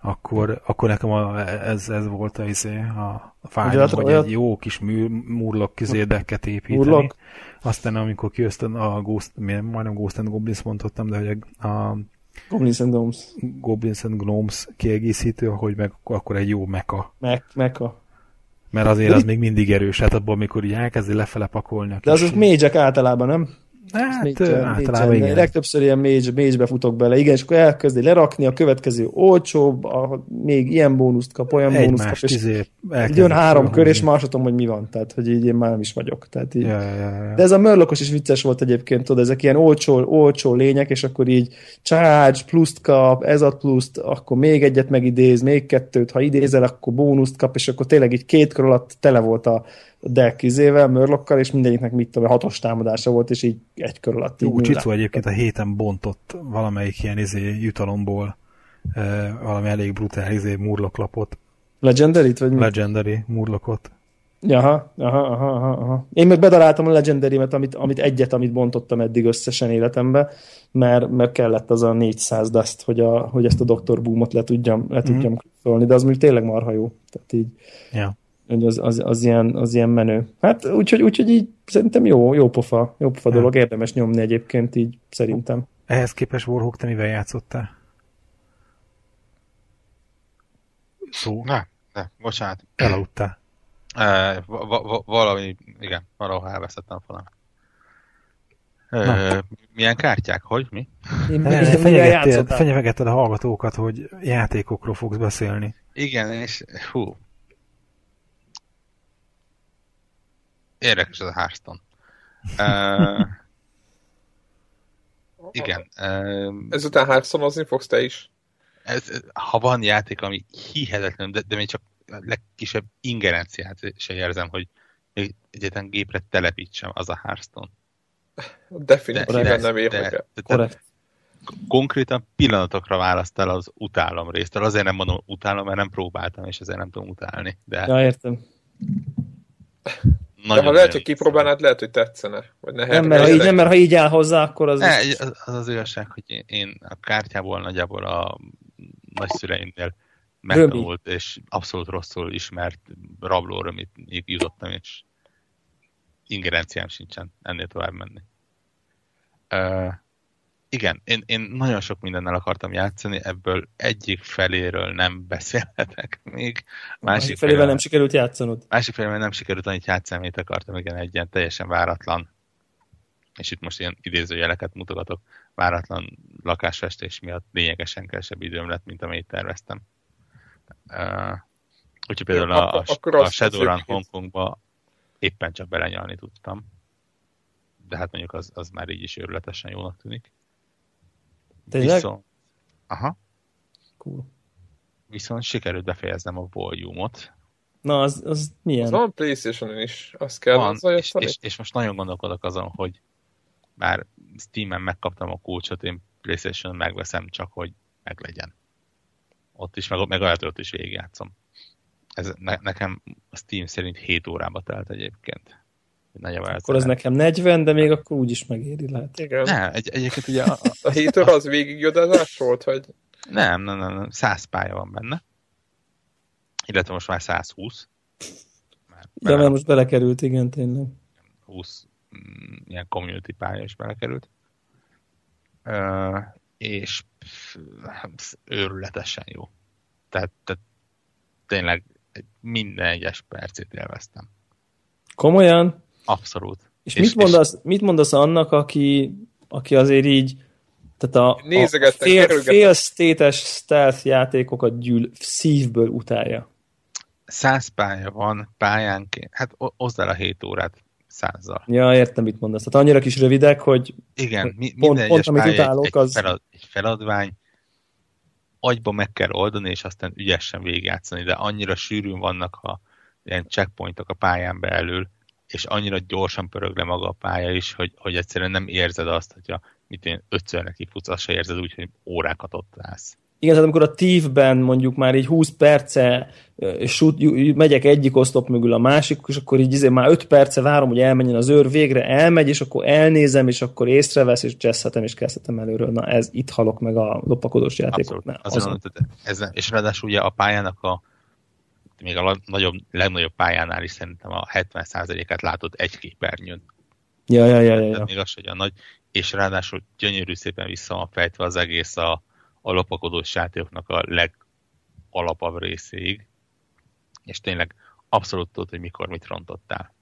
akkor, akkor nekem a, ez, ez volt a, izé, a, a fájdalom, hogy olyat... egy jó kis murlok kizédeket építeni. Murlock? Aztán amikor kijöztem a Ghost, majdnem Ghost and Goblins mondottam, de hogy a Goblins and Gnomes. Goblins and Gnomes kiegészítő, hogy meg akkor egy jó meka. Mek, meka. Mert azért az még mindig erős, hát abból, amikor így elkezdi lefele pakolni. De azok mage általában, nem? Hát, mage, általában igen. Legtöbbször ilyen mage, mage futok bele, igen, és akkor elkezdi lerakni, a következő olcsóbb, a, még ilyen bónuszt kap, olyan Egy bónuszt kap, és jön három kör, és már tudom, hogy mi van, tehát hogy így én már nem is vagyok. Tehát így. Ja, ja, ja. De ez a mörlokos is vicces volt egyébként, tudod, ezek ilyen olcsó, olcsó lények, és akkor így charge, pluszt kap, ez ad pluszt, akkor még egyet megidéz, még kettőt, ha idézel, akkor bónuszt kap, és akkor tényleg így két kör alatt tele volt a deck izével, mörlokkal, és mindegyiknek mit tudom, hatos támadása volt, és így egy kör alatt. Jó, Csicó egyébként a héten bontott valamelyik ilyen izé jutalomból e, valami elég brutál izé murloklapot. Legendary-t? Vagy mi? Legendary murlokot. Aha, aha, aha, aha. Én meg bedaráltam a legendary amit, amit egyet, amit bontottam eddig összesen életembe, mert, mert kellett az a 400 dust, hogy, a, hogy ezt a Dr. Boomot le tudjam, le mm-hmm. tudjam szólni, de az még tényleg marha jó. Tehát így. Ja az, az, az, ilyen, az ilyen menő. Hát úgyhogy, úgyhogy így szerintem jó, jó pofa, jó pofa dolog, érdemes nyomni egyébként így szerintem. Ehhez képest Warhawk, te mivel játszottál? Szó? Ne, ne, bocsánat. Elaludtál. E, va, va, valami, igen, valahol elveszettem volna. E, milyen kártyák? Hogy? Mi? Fenyegetted a hallgatókat, hogy játékokról fogsz beszélni. Igen, és hú, Érdekes ez a Hearthstone. Uh, igen. Uh, Ezután Hearthstone-ozni fogsz te is? Ez, ha van játék, ami hihetetlen, de, de még csak a legkisebb ingerenciát se érzem, hogy egyetlen gépre telepítsem, az a Hearthstone. Definitíven nem érdekel. Korrekt. Konkrétan pillanatokra választ el az utálom részt. Azért nem mondom utálom, mert nem próbáltam, és ezért nem tudom utálni. De... Ja, értem. Nagyon, De ha lehet, hogy kipróbálnád, lehet, hogy tetszene. Vagy ne nem, mert ha így, nem, mert ha így áll hozzá, akkor az... Ne, is... az, az az igazság, hogy én, én a kártyából nagyjából a nagyszüleimnél megtanult, és abszolút rosszul ismert rablóra, amit jutottam, és ingerenciám sincsen ennél tovább menni. Uh, igen, én, én nagyon sok mindennel akartam játszani, ebből egyik feléről nem beszélhetek még. Másik felével nem sikerült játszanod? Másik felével nem sikerült annyit játszani, amit akartam, igen, egy ilyen teljesen váratlan, és itt most ilyen idézőjeleket mutogatok, váratlan lakásfestés miatt lényegesen kevesebb időm lett, mint amit terveztem. Uh, Úgyhogy például a, a, akkor a Shadowrun Hongkongba éppen csak belenyalni tudtam. De hát mondjuk az, az már így is őrületesen jónak tűnik. Tényleg? Viszont, aha. Cool. Viszont sikerült befejeznem a volume-ot. Na, az, az milyen? Az van playstation is, azt kell van, és, és, és, most nagyon gondolkodok azon, hogy már Steam-en megkaptam a kulcsot, én Playstation megveszem csak, hogy meglegyen. Ott is, meg, meg ott is végigjátszom. Ez ne, nekem a Steam szerint 7 órába telt egyébként. Nagyobb akkor az nekem 40, de még akkor úgy is megéri lehet. Igen. Ne, egy, egyébként ugye... A, a, a 7 óra az végigjodazás volt, vagy? Nem, nem, nem, nem, 100 pálya van benne. Illetve most már 120. Már de mert most belekerült, igen, tényleg. 20 mm, ilyen community pálya is belekerült. Uh, és pff, őrületesen jó. Tehát, tehát tényleg minden egyes percét élveztem. Komolyan? Abszolút. És, és, mit, mondasz, és... mit mondasz annak, aki, aki azért így tehát a, a fél, fél stétes stealth játékokat gyűl, szívből utálja. Száz pálya van pályánként, hát oszd el a 7 órát százzal. Ja, értem, mit mondasz. Tehát annyira kis rövidek, hogy, Igen, mi, pont, pont, amit utálok, egy, az... Felad, egy feladvány, agyba meg kell oldani, és aztán ügyesen végigjátszani, de annyira sűrűn vannak a ilyen checkpointok a pályán belül, és annyira gyorsan pörög le maga a pálya is, hogy, hogy egyszerűen nem érzed azt, hogyha mit én ötször kifutsz, azt se érzed úgy, hogy órákat ott állsz. Igen, tehát amikor a tívben mondjuk már így 20 perce shoot, megyek egyik oszlop mögül a másik, és akkor így izé már 5 perce várom, hogy elmenjen az őr, végre elmegy, és akkor elnézem, és akkor észrevesz, és jazzhetem, és kezdhetem előről. Na ez itt halok meg a lopakodós játékoknál. Azon. Ez, és ráadásul ugye a pályának a még a nagyobb, legnagyobb pályánál is szerintem a 70%-át látod egy képernyőn. Ja, ja, ja, ja, ja. Még az, hogy a nagy, és ráadásul gyönyörű szépen vissza van fejtve az egész a, a lopakodós játékoknak a legalapabb részéig, és tényleg abszolút tudod, hogy mikor mit rontottál.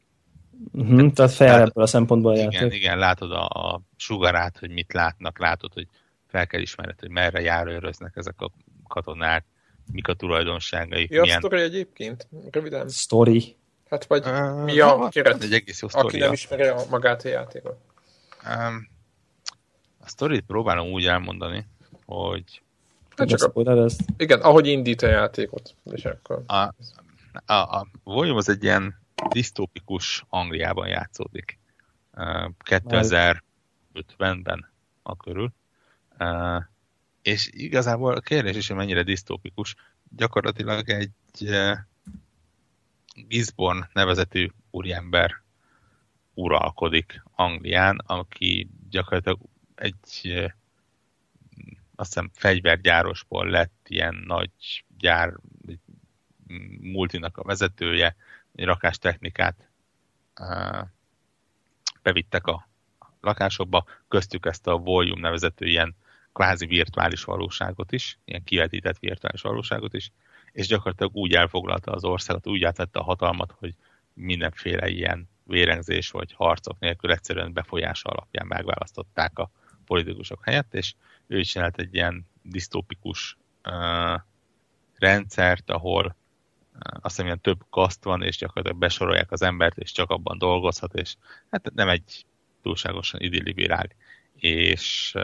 Uh-huh, tehát, tehát fel ebből a szempontból igen, játék. Igen, látod a, a sugarát, hogy mit látnak, látod, hogy fel kell ismered, hogy merre járőröznek ezek a katonák, mik a tulajdonságai. Mi milyen... a sztori egyébként? Röviden. Story. Hát vagy uh, mi a keret, egy egész jó aki nem ismeri a magát a játékot? Um, a sztorit próbálom úgy elmondani, hogy Hát csak a, igen, ahogy indít a játékot. És akkor... A, a, a Volume az egy ilyen disztópikus Angliában játszódik. Uh, 2050-ben a körül. És igazából a kérdés is, hogy mennyire disztópikus. Gyakorlatilag egy uh, Gisborne nevezetű úriember uralkodik Anglián, aki gyakorlatilag egy uh, azt hiszem fegyvergyárosból lett ilyen nagy gyár, multinak a vezetője, egy rakástechnikát uh, bevittek a lakásokba, köztük ezt a Volume nevezető ilyen kvázi virtuális valóságot is, ilyen kivetített virtuális valóságot is, és gyakorlatilag úgy elfoglalta az országot, úgy átvette a hatalmat, hogy mindenféle ilyen vérengzés vagy harcok nélkül egyszerűen befolyása alapján megválasztották a politikusok helyett, és ő csinált egy ilyen disztópikus uh, rendszert, ahol azt hiszem ilyen több kaszt van, és gyakorlatilag besorolják az embert, és csak abban dolgozhat, és hát nem egy túlságosan idilli világ. És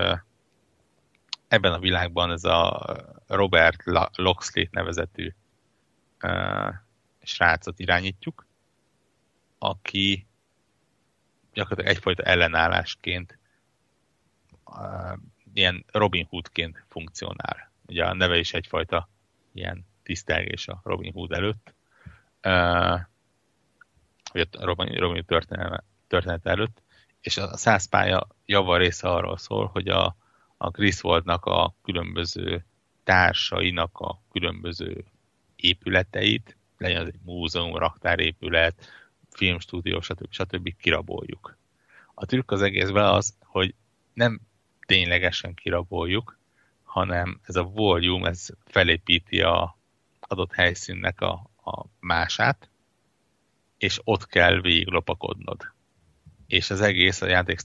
ebben a világban ez a Robert Loxley nevezetű uh, srácot irányítjuk, aki gyakorlatilag egyfajta ellenállásként uh, ilyen Robin Hoodként funkcionál. Ugye a neve is egyfajta ilyen tisztelgés a Robin Hood előtt. Uh, a Robin, Robin történet, történet előtt. És a száz pálya része arról szól, hogy a, a Griswoldnak a különböző társainak a különböző épületeit, legyen az egy múzeum, raktárépület, filmstúdió, stb. stb. kiraboljuk. A trükk az egészben az, hogy nem ténylegesen kiraboljuk, hanem ez a volume, ez felépíti a adott helyszínnek a, a mását, és ott kell végiglopakodnod. És az egész a játék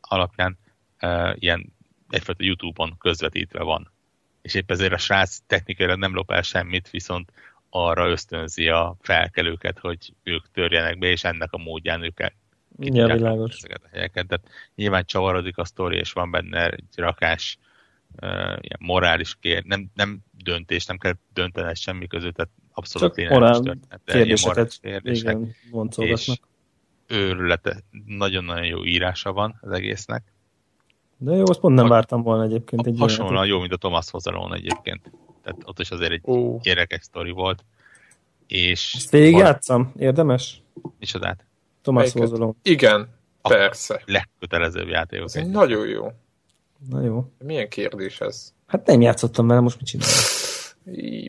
alapján uh, ilyen egyfajta YouTube-on közvetítve van. És épp ezért a srác technikailag nem lop el semmit, viszont arra ösztönzi a felkelőket, hogy ők törjenek be, és ennek a módján ők el, ja, világos. ezeket a helyeket. Tehát nyilván csavarodik a sztori, és van benne egy rakás uh, ilyen morális kér, nem, nem döntés, nem kell döntened semmi között, tehát abszolút Csak morál történet, kérdéseket, kérdések. igen, És őrülete, nagyon-nagyon jó írása van az egésznek. De jó, azt pont nem vártam volna egyébként egy Hasonlóan jó, mint a Thomas Hozalón egyébként. Tehát ott is azért egy Ó, gyerekek sztori volt. És Ezt végigjátszam? Érdemes? micsodát? Melyiket? Hozolom. igen, A- persze. Legkötelezőbb játékok. Ez egy nagyon jó. Na jó. Milyen kérdés ez? Hát nem játszottam vele, most mit csinálok?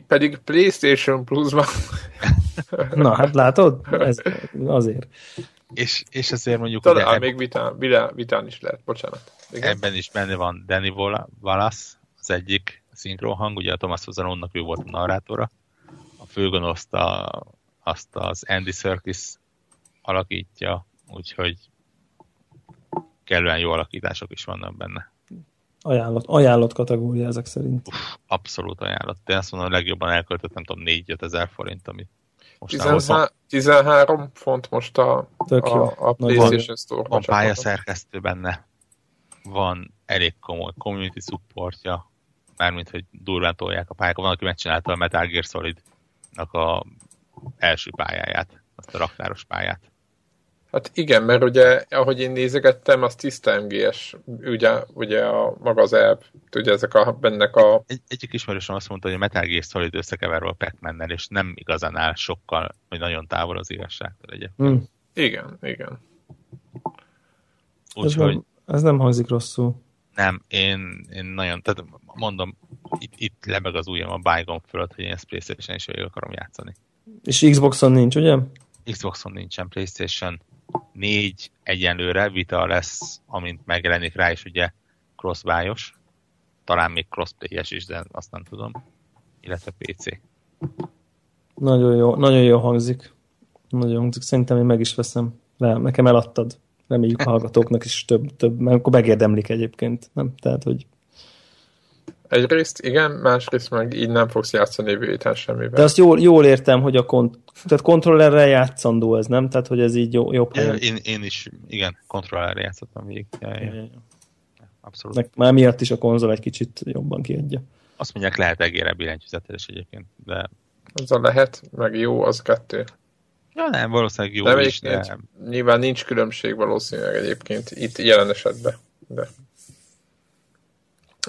Pedig PlayStation Plus-ban Na, hát látod? Ez azért. És, és azért mondjuk ugye talán eb- még vitán, vitán, vitán is lehet, bocsánat. Igen? ebben is benne van Danny Wallace, az egyik szinkronhang, ugye a Thomas Hozalónnak ő volt a narrátora. A főgonoszt a, azt az Andy Serkis alakítja, úgyhogy kellően jó alakítások is vannak benne. Ajánlott, ajánlott kategória ezek szerint. Abszolút ajánlott. Én azt mondom, a legjobban elköltött, nem tudom, 4-5 ezer forint, amit 13, 13 font most a, Tök jó. a, a PlayStation Store-ba. van pályaszerkesztő benne, van elég komoly community supportja, mármint, hogy durván tolják a pályákat. Van, aki megcsinálta a Metal Gear Solid-nak a első pályáját, azt a raktáros pályát. Hát igen, mert ugye, ahogy én nézegettem, az tiszta MGS, ugye, ugye a, maga az app, ugye ezek a, bennek a, Egy, egyik ismerősöm azt mondta, hogy a Metal Gear Solid összekeverve a pac és nem igazán áll sokkal, vagy nagyon távol az igazságtól egyébként. Hm. igen, igen. Ez, Úgyhogy nem, ez nem hangzik rosszul. nem, én, én nagyon, tehát mondom, itt, itt lebeg az ujjam a Bygone fölött, hogy én ezt Playstation is akarom játszani. És Xboxon nincs, ugye? Xboxon nincsen PlayStation 4 egyenlőre, Vita lesz, amint megjelenik rá is ugye crossbuy-os, talán még crossplay-es is, de azt nem tudom, illetve PC. Nagyon jó, nagyon jó hangzik. Nagyon hangzik. Szerintem én meg is veszem. Le, nekem eladtad. Reméljük a hallgatóknak is több, több, mert akkor megérdemlik egyébként. Nem? Tehát, hogy Egyrészt igen, másrészt meg így nem fogsz játszani jövő héten semmivel. de azt jól, jól értem, hogy a kont tehát kontrollerrel játszandó ez, nem? Tehát, hogy ez így jó, jobb helyen. Én, én is, igen, kontrollerre játszottam végig. Ja, ja, abszolút. Meg már miatt is a konzol egy kicsit jobban kiadja. Azt mondják, lehet egére billentyűzettel is egyébként, de Azzal lehet, meg jó, az kettő. ja, nem, valószínűleg jó De is, de nyilván nincs különbség valószínűleg egyébként itt jelen esetben. De.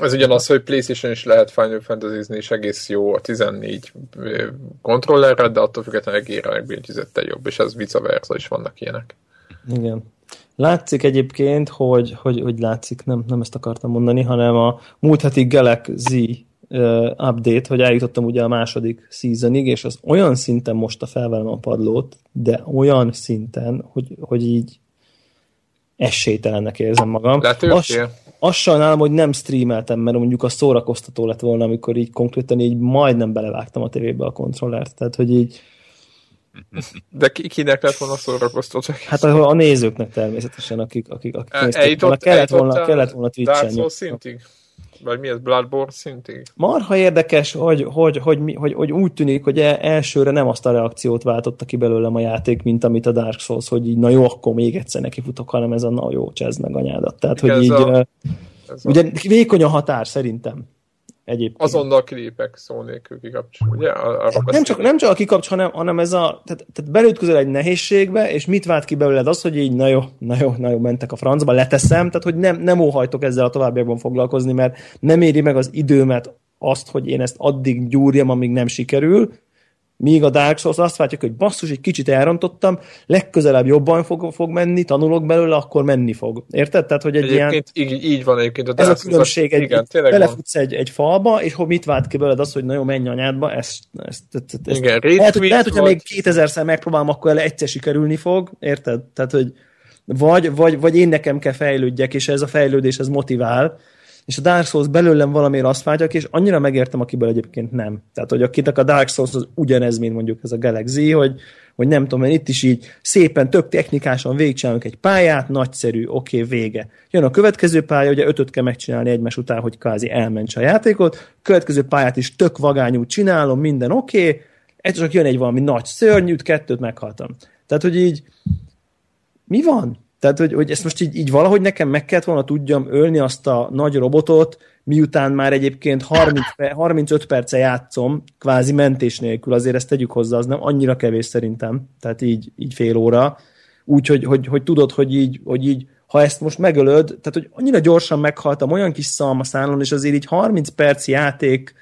Ez ugyanaz, hogy PlayStation is lehet Final fantasy és egész jó a 14 ö, kontrollerrel, de attól függetlenül egére meg billentyűzettel jobb, és ez vice versa is vannak ilyenek. Igen. Látszik egyébként, hogy, hogy, hogy látszik, nem, nem ezt akartam mondani, hanem a múlt heti Galaxy update, hogy eljutottam ugye a második seasonig, és az olyan szinten most a felvelem a padlót, de olyan szinten, hogy, hogy így esélytelennek érzem magam. Letőttél? Azt sajnálom, hogy nem streameltem, mert mondjuk a szórakoztató lett volna, amikor így konkrétan így majdnem belevágtam a tévébe a kontrollert. Tehát, hogy így, De ki, kinek lett volna szórakoztató? hát a, a nézőknek természetesen, akik, akik, akik El- nézték volna, kellett volna, kellett volna Dark Twitch-en. Souls szintig? Vagy mi ez? Bloodborne szintig? Marha érdekes, hogy, hogy, hogy, hogy, hogy úgy tűnik, hogy e- elsőre nem azt a reakciót váltotta ki belőlem a játék, mint amit a Dark Souls, hogy így na jó, akkor még egyszer nekifutok, hanem ez a na jó, csezd meg anyádat. Tehát, Igen, hogy ez így, a, ugye vékony a határ szerintem egyébként. azonnal kilépek szó nélkül kikapcsol. Ugye? Ar- Arra nem csak, nem csak a kikapcs, hanem, hanem ez a, tehát, tehát belütközel egy nehézségbe, és mit vált ki belőled az, hogy így, na jó, na jó, na jó, mentek a francba, leteszem, tehát hogy nem, nem óhajtok ezzel a továbbiakban foglalkozni, mert nem éri meg az időmet azt, hogy én ezt addig gyúrjam, amíg nem sikerül, míg a Dark Souls azt váltja, hogy basszus, egy kicsit elrontottam, legközelebb jobban fog, fog menni, tanulok belőle, akkor menni fog. Érted? Tehát, hogy egy ilyen, Egyébként így, így van egyébként a ez a Dark különbség, egy, Igen, belefutsz egy, egy falba, és hogy mit vált ki belőled az, hogy na jó, menj anyádba, ezt, ezt, ezt, ezt Igen, lehet, hogy, lehet, hogyha még 2000-szer megpróbálom, akkor ele egyszer sikerülni fog, érted? Tehát, hogy vagy, vagy, vagy én nekem kell fejlődjek, és ez a fejlődés ez motivál, és a Dark Souls belőlem valamiért azt vágyak, és annyira megértem, akiből egyébként nem. Tehát, hogy akinek a Dark Souls az ugyanez, mint mondjuk ez a Galaxy, hogy, hogy nem tudom, én itt is így szépen, tök technikásan végigcsinálunk egy pályát, nagyszerű, oké, okay, vége. Jön a következő pálya, ugye ötöt kell megcsinálni egymás után, hogy kvázi elmentse a játékot, következő pályát is tök vagányú csinálom, minden oké, okay, egyszer csak jön egy valami nagy szörnyűt, kettőt meghaltam. Tehát, hogy így mi van? Tehát, hogy, hogy ezt most így, így valahogy nekem meg kellett volna tudjam ölni azt a nagy robotot, miután már egyébként 30, 35 perce játszom, kvázi mentés nélkül, azért ezt tegyük hozzá, az nem annyira kevés szerintem, tehát így, így fél óra. Úgy, hogy, hogy, hogy tudod, hogy így, hogy így ha ezt most megölöd, tehát hogy annyira gyorsan meghaltam, olyan kis szalmaszálon, és azért így 30 perc játék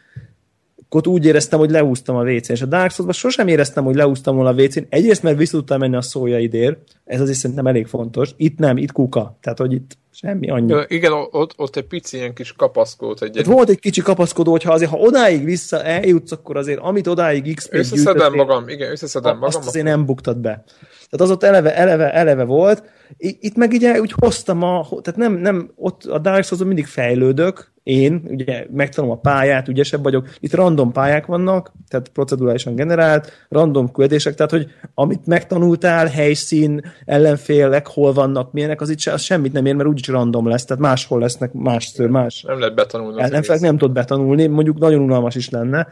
ott úgy éreztem, hogy leúztam a WC-n. És a Dark souls sosem éreztem, hogy leúztam volna a WC-n. Egyrészt, mert vissza tudtam menni a szója idér, ez azért szerintem elég fontos. Itt nem, itt kuka. Tehát, hogy itt semmi annyi. Ja, igen, ott, ott egy pici ilyen kis kapaszkodó. Egy, egy... Volt egy kicsi kapaszkodó, hogyha azért, ha odáig vissza eljutsz, akkor azért, amit odáig XP Összeszedem magam, igen, összeszedem magam. Azt azért nem buktad be. Tehát az ott eleve, eleve, eleve volt. Itt meg ugye úgy hoztam a, tehát nem, nem ott a Dark souls mindig fejlődök, én, ugye megtanulom a pályát, ügyesebb vagyok, itt random pályák vannak, tehát procedurálisan generált, random küldések, tehát hogy amit megtanultál, helyszín, ellenfélek, hol vannak, milyenek, az itt az semmit nem ér, mert úgyis random lesz, tehát máshol lesznek másszor, más. Nem lehet betanulni. Ellenfélek nem tud betanulni, mondjuk nagyon unalmas is lenne,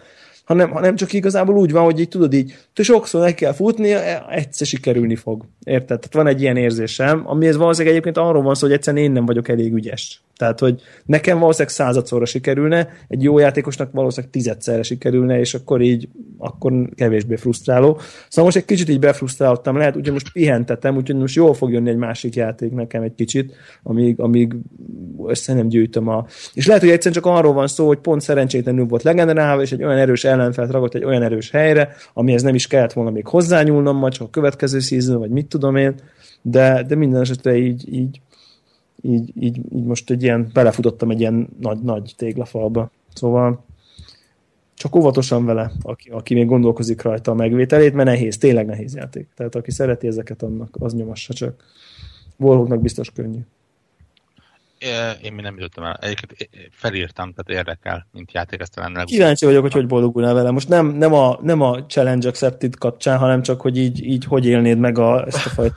hanem, hanem csak igazából úgy van, hogy így tudod így, te sokszor meg kell futni, egyszer sikerülni fog. Érted? Tehát van egy ilyen érzésem, ami ez valószínűleg egyébként arról van szó, hogy egyszerűen én nem vagyok elég ügyes. Tehát, hogy nekem valószínűleg századszorra sikerülne, egy jó játékosnak valószínűleg tizedszerre sikerülne, és akkor így, akkor kevésbé frusztráló. Szóval most egy kicsit így befrusztráltam, lehet, úgyhogy most pihentetem, úgyhogy most jól fog jönni egy másik játék nekem egy kicsit, amíg, amíg össze nem gyűjtöm a... És lehet, hogy egyszerűen csak arról van szó, hogy pont szerencsétlenül volt legenerálva, és egy olyan erős ellenfelt ragott egy olyan erős helyre, amihez nem is kellett volna még hozzányúlnom, majd csak a következő season, vagy mit tudom én, de, de minden esetre így, így így, így, így most egy ilyen, belefutottam egy ilyen nagy, nagy téglafalba. Szóval csak óvatosan vele, aki, aki még gondolkozik rajta a megvételét, mert nehéz, tényleg nehéz játék. Tehát aki szereti ezeket, annak az nyomassa csak. Volhognak biztos könnyű. Én még nem jutottam el. Egyébként felírtam, tehát érdekel, mint játék, ezt talán Kíváncsi vagyok, hogy hogy boldogulnál vele. Most nem, nem, a, nem a Challenge Accepted kapcsán, hanem csak, hogy így, így hogy élnéd meg a, ezt a fajta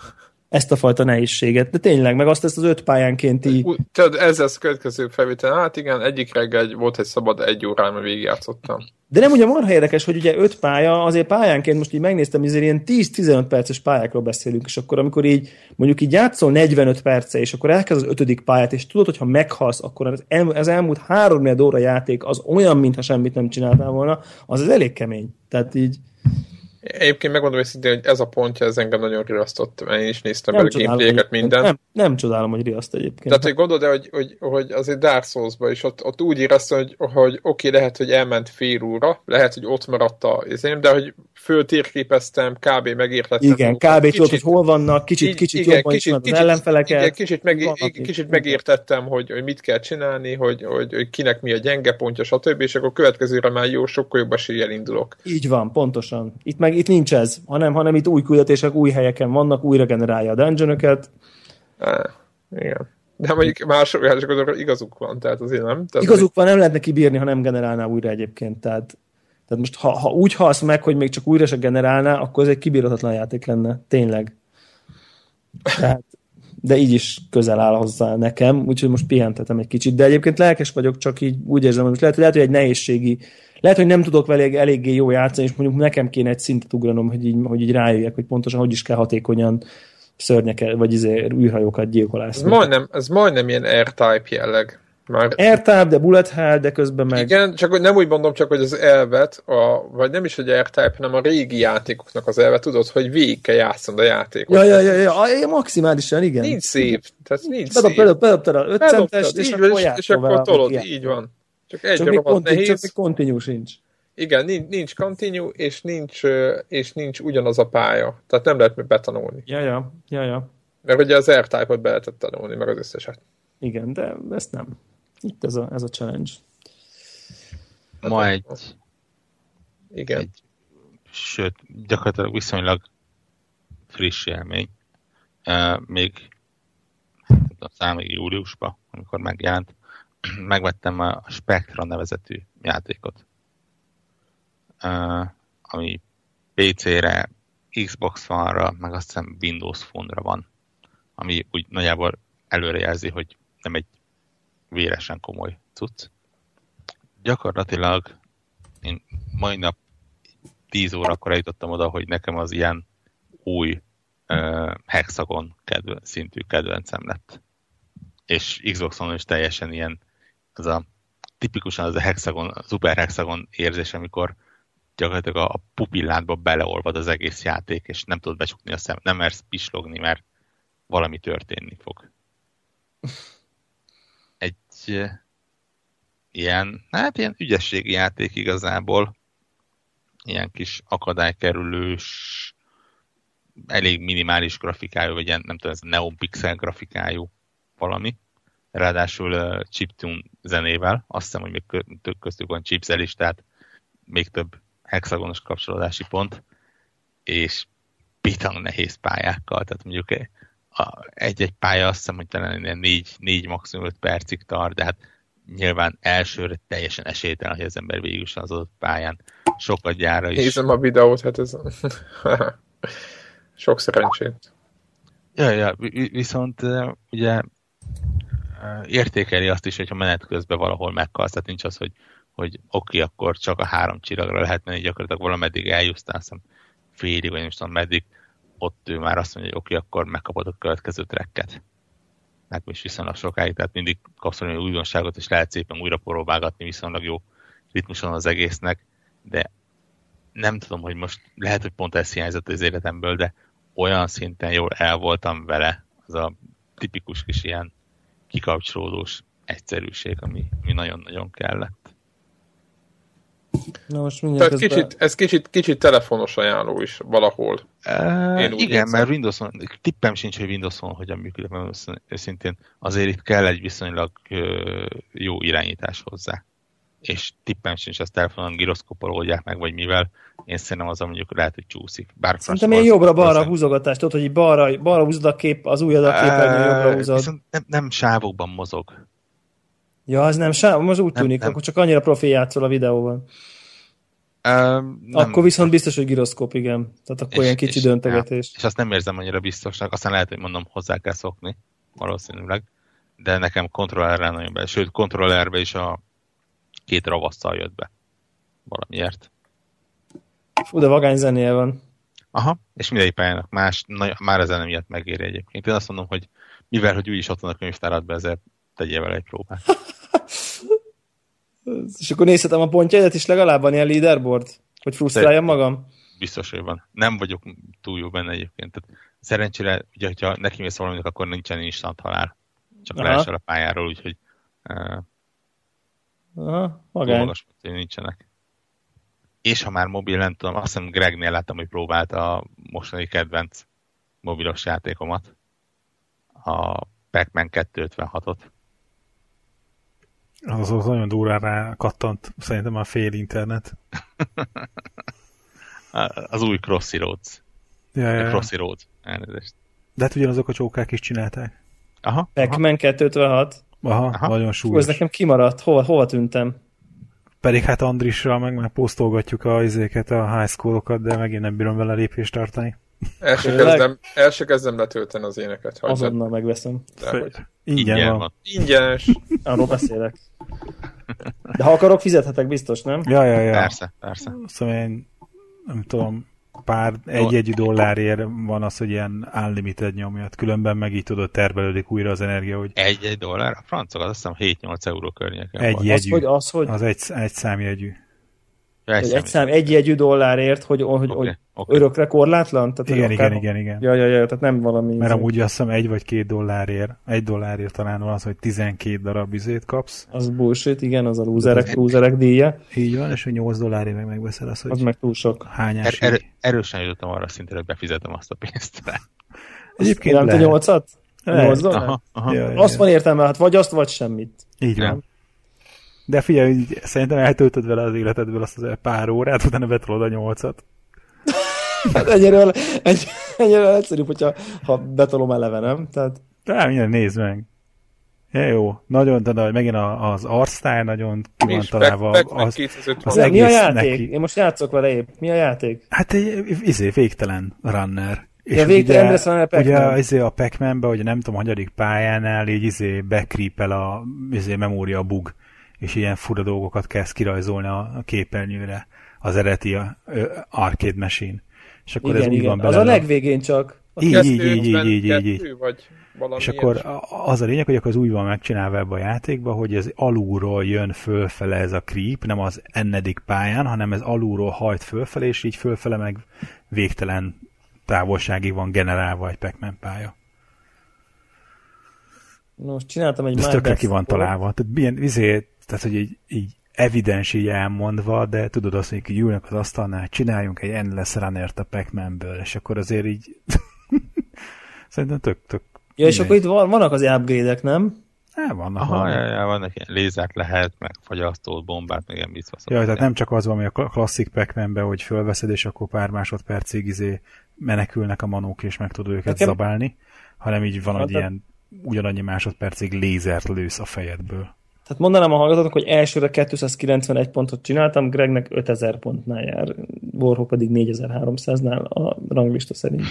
ezt a fajta nehézséget. De tényleg, meg azt ezt az öt pályánkénti... Tehát ez lesz a következő felvétel. Hát igen, egyik reggel volt egy szabad egy órán, mert végigjátszottam. De nem ugye marha érdekes, hogy ugye öt pálya, azért pályánként most így megnéztem, azért ilyen 10-15 perces pályákról beszélünk, és akkor amikor így mondjuk így játszol 45 perce, és akkor elkezd az ötödik pályát, és tudod, hogy ha meghalsz, akkor az, el, az elmúlt három óra játék az olyan, mintha semmit nem csináltál volna, az az elég kemény. Tehát így Egyébként megmondom őszintén, hogy ez a pontja, ez engem nagyon riasztott. Én is néztem nem a gameplayeket, minden. Nem, nem csodálom, hogy riaszt egyébként. Tehát, hogy gondolod hogy, hogy, hogy azért Dark souls is ott, ott úgy éreztem, hogy, hogy oké, okay, lehet, hogy elment fél óra, lehet, hogy ott maradt a izém, de hogy föltérképeztem, kb. megértettem. Igen, kb. Kicsit, tudod, hogy hol vannak, kicsit, kicsit igen, jobban kicsit, kicsit, az ellenfeleket. Igen, kicsit, meg, kicsit megértettem, hogy, hogy mit kell csinálni, hogy, hogy, hogy kinek mi a gyenge pontja, stb. És akkor következőre már jó, sokkal jobb eséllyel indulok. Így van, pontosan. Itt meg itt nincs ez, hanem, hanem itt új küldetések, új helyeken vannak, újra generálja a dungeonokat. igen. De mondjuk más játékosokra igazuk van, tehát azért nem. Tehát igazuk van, nem lehet neki bírni, ha nem generálná újra egyébként. Tehát, tehát most ha, ha úgy halsz meg, hogy még csak újra se generálná, akkor ez egy kibírhatatlan játék lenne. Tényleg. Tehát, de így is közel áll hozzá nekem, úgyhogy most pihentetem egy kicsit. De egyébként lelkes vagyok, csak így úgy érzem, hogy most lehet, lehet, hogy egy nehézségi lehet, hogy nem tudok vele eléggé jó játszani, és mondjuk nekem kéne egy szintet ugranom, hogy így, hogy így rájöjjek, hogy pontosan hogy is kell hatékonyan szörnyeket, vagy izé, űrhajókat gyilkolászni. Ez majdnem, ez majdnem ilyen R-Type jelleg. Már... R-Type, de bullet hell, de közben meg... Igen, csak nem úgy mondom csak, hogy az elvet, a, vagy nem is, hogy R-Type, hanem a régi játékoknak az elvet, tudod, hogy végig kell játszanod a játékot. Ja, ja, ja, ja, ja, maximálisan, igen. Nincs szép. Tehát nincs Bedob, szép. Bedobtad a 5 centest, és, és akkor És akkor tolod, így van. Csak egy csak rohadt nehéz. Csak még continue sincs. Igen, nincs, nincs continue, és nincs, és nincs ugyanaz a pálya. Tehát nem lehet betanulni. Ja, ja, ja, ja. Mert ugye az R-Type-ot be lehetett tanulni, meg az összeset. Igen, de ezt nem. Itt ez a, ez a challenge. Ma egy... Igen. Egy, sőt, gyakorlatilag viszonylag friss élmény. Uh, még a számig júliusban, amikor megjelent, megvettem a Spectra nevezetű játékot, uh, ami PC-re, Xbox One-ra, meg azt hiszem Windows Phone-ra van, ami úgy nagyjából előrejelzi, hogy nem egy véresen komoly cucc. Gyakorlatilag én mai nap 10 órakor eljutottam oda, hogy nekem az ilyen új uh, hexagon kedve, szintű kedvencem lett. És Xboxon is teljesen ilyen, az a tipikusan az a hexagon, a super hexagon érzés, amikor gyakorlatilag a, a pupilládba beleolvad az egész játék, és nem tudod becsukni a szem, nem mersz pislogni, mert valami történni fog. Egy ilyen, hát ilyen ügyességi játék igazából, ilyen kis akadálykerülős, elég minimális grafikájú, vagy ilyen, nem tudom, ez neon pixel grafikájú valami. Ráadásul uh, chiptune zenével, azt hiszem, hogy még köztük van chipzel is, tehát még több hexagonos kapcsolódási pont, és pitang nehéz pályákkal, tehát mondjuk egy-egy pálya azt hiszem, hogy talán ilyen négy, négy maximum öt percig tart, de hát nyilván elsőre teljesen esélytelen, hogy az ember végül az adott pályán sokat gyára is. Nézem a videót, hát ez sok szerencsét. Ja, ja, viszont ugye értékeli azt is, hogyha menet közben valahol meghalsz, tehát nincs az, hogy, hogy oké, akkor csak a három csillagra lehet menni, gyakorlatilag valameddig hiszem félig, vagy nem tudom meddig, ott ő már azt mondja, hogy oké, akkor megkapod a következő trekket. Hát is viszonylag sokáig, tehát mindig kapsz valami újdonságot, és lehet szépen újra próbálgatni viszonylag jó ritmuson az egésznek, de nem tudom, hogy most lehet, hogy pont ez hiányzott az életemből, de olyan szinten jól el voltam vele, az a tipikus kis ilyen kikapcsolódós egyszerűség, ami, ami nagyon-nagyon kellett. Na most Tehát közben... kicsit, ez kicsit, kicsit telefonos ajánló is valahol. Uh, igen, érzem. mert Windows-on, tippem sincs, hogy Windows-on hogyan működik, mert őszintén azért itt kell egy viszonylag uh, jó irányítás hozzá. És tippem sincs, azt telefonon giroszkóppal oldják meg, vagy mivel. Én szerintem az, mondjuk lehet, hogy csúszik. Bár Szerintem én jobbra-balra húzogatást, tudod, hogy balra, balra húzod a kép, az ujjadat képernyő, jobbra húzod. Viszont nem, nem sávokban mozog. Ja, az nem sáv, most úgy tűnik, nem, akkor csak annyira profi játszol a videóban. Um, akkor viszont biztos, hogy giroszkóp, igen. Tehát akkor és, ilyen kicsi és, döntegetés. Ja, és azt nem érzem annyira biztosnak, aztán lehet, hogy mondom, hozzá kell szokni, valószínűleg. De nekem kontrollerre nagyon be. Sőt, kontrollerbe is a két ravasszal jött be. Valamiért. Fú, de vagány zenéje van. Aha, és mindegyik pályának más, na, már a zene miatt megéri egyébként. Én azt mondom, hogy mivel, hogy úgyis ott van a könyvtáradban, ezért tegyél vele egy próbát. És akkor nézhetem a pontjaidat is legalább van ilyen leaderboard? Hogy frusztráljam magam? Biztos, hogy van. Nem vagyok túl jó benne egyébként. Tehát szerencsére, ugye, hogyha neki mész valaminek, akkor nincsen instant halál. Csak leesel a pályáról, úgyhogy uh, Aha, magány. magas nincsenek. És ha már mobil, nem tudom, azt hiszem Gregnél láttam, hogy próbálta a mostani kedvenc mobilos játékomat. A Pac-Man 256-ot. Az, az nagyon durán rá kattant, szerintem a fél internet. az új Crossy Roads. Ja, ja, Crossy Roads, elnézést. De hát ugyanazok a csókák is csinálták. Aha. Pac-Man 256. Aha, aha, nagyon súlyos. ez nekem kimaradt, hol, hova tűntem? Pedig hát Andrissal meg már posztolgatjuk a izéket, a high school de megint nem bírom vele lépést tartani. El se, kezdem, el se kezdem letölteni az éneket. Hagyjad. Azonnal megveszem. Ingyen, Ingyen van. van. Ingyenes. Arról beszélek. De ha akarok, fizethetek biztos, nem? Ja, ja, ja. Persze, persze. Szóval én nem tudom, pár egy-egy dollárért van az, hogy ilyen unlimited nyomjat, különben meg így tudod tervelődik újra az energia, hogy... Egy-egy dollár? A francok azt hiszem 7-8 euró környéken Egy jegyű. Az, hogy, az, hogy... az egy, egy számjegyű. Egy, egy szám egy jegyű dollárért, hogy, hogy, okay, hogy okay. örökre korlátlan? Tehát, igen, igen, igen, igen. Ja, ja, ja, tehát nem valami... Mert amúgy azt hiszem egy vagy két dollárért, egy dollárért talán van az, hogy 12 darab bizét kapsz. Az bullshit, igen, az a lúzerek, lúzerek díja. Így van, és hogy 8 dollárért meg megveszed azt, hogy... Az meg túl sok. Hányás er, er, erősen jutottam arra szintre, hogy befizetem azt a pénzt. Egyébként nem lehet. 8-at? 8 dollár? Aha, aha. Ja, azt ja. van értelme, hát vagy azt, vagy semmit. Így van. De figyelj, szerintem eltöltöd vele az életedből azt az pár órát, utána betolod a nyolcat. hát ennyire, ennyire egyszerűbb, hogyha ha betolom eleve, nem? Tehát... De minden nézd meg. Ja, jó, nagyon, de megint az arcstyle nagyon ki van találva. Back, back, az, az egész mi a játék? Neki. Én most játszok vele épp. Mi a játék? Hát egy izé, végtelen runner. És ja, végtelen ugye, a ugye izé a Pac-Man-be, ugye nem tudom, hanyadik pályánál így izé bekrípel a izé memória bug és ilyen fura dolgokat kezd kirajzolni a képernyőre az eredeti arcade machine. És akkor igen, ez igen. úgy van bele. Az a legvégén csak. Így, így, így, így, így, így, így. Vagy és akkor az a lényeg, hogy akkor az úgy van megcsinálva ebbe a játékba, hogy ez alulról jön fölfele ez a creep, nem az ennedik pályán, hanem ez alulról hajt fölfele, és így fölfele meg végtelen távolságig van generálva egy pac pálya. Most csináltam egy Ez tökre ki van találva. Tehát, milyen, izé, tehát hogy így, így evidens így elmondva, de tudod azt, hogy ülnek az asztalnál, csináljunk egy endless runnert a pac és akkor azért így szerintem tök, tök Ja, és akkor itt vannak az upgrade-ek, nem? Hát vannak. Aha, ja, ja, vannak ilyen lézák lehet, meg fagyasztó bombák, meg ilyen biztos. Ja, tehát nem csak az van, hogy a klasszik pac hogy fölveszed, és akkor pár másodpercig izé menekülnek a manók, és meg tudod őket Nekem... zabálni, hanem így van, hogy hát, ilyen ugyanannyi másodpercig lézert lősz a fejedből. Tehát mondanám a hallgatóknak, hogy elsőre 291 pontot csináltam, Gregnek 5000 pontnál jár, Warhol pedig 4300-nál a ranglista szerint.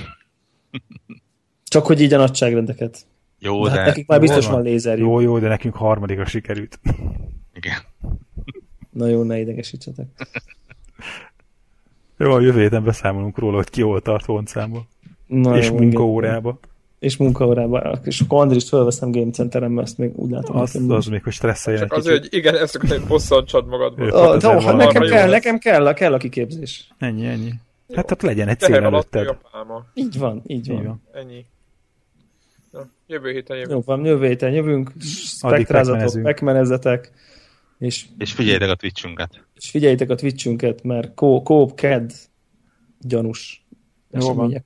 Csak hogy így a nagyságrendeket. Jó, de... de... Hát nekik már biztos van, van lézerjük. Jó, jó, de nekünk harmadikra sikerült. Igen. Na jó, ne idegesítsetek. jó, a jövő héten beszámolunk róla, hogy ki hol tart pontszámba. Na és jó, munkaórába. És munkaórába. És akkor Andrist felveszem Game Centeren, mert azt még úgy látom. Az, az, az még, hogy stresszeljen Csak azért, hogy igen, ezt hogy bosszantsad magadból. Oh, oh, hát nekem kell, nekem kell, kell a kiképzés. Ennyi, ennyi. Hát ott legyen egy cél előtted. Így van, így van. Így van. Ennyi. Jövő héten jövünk. Jó van, jövő héten jövünk, spektrázatok, megmenezzetek. És, és figyeljétek a Twitchünket. És figyeljétek a Twitchünket, mert Coop Ked gyanús Jó van.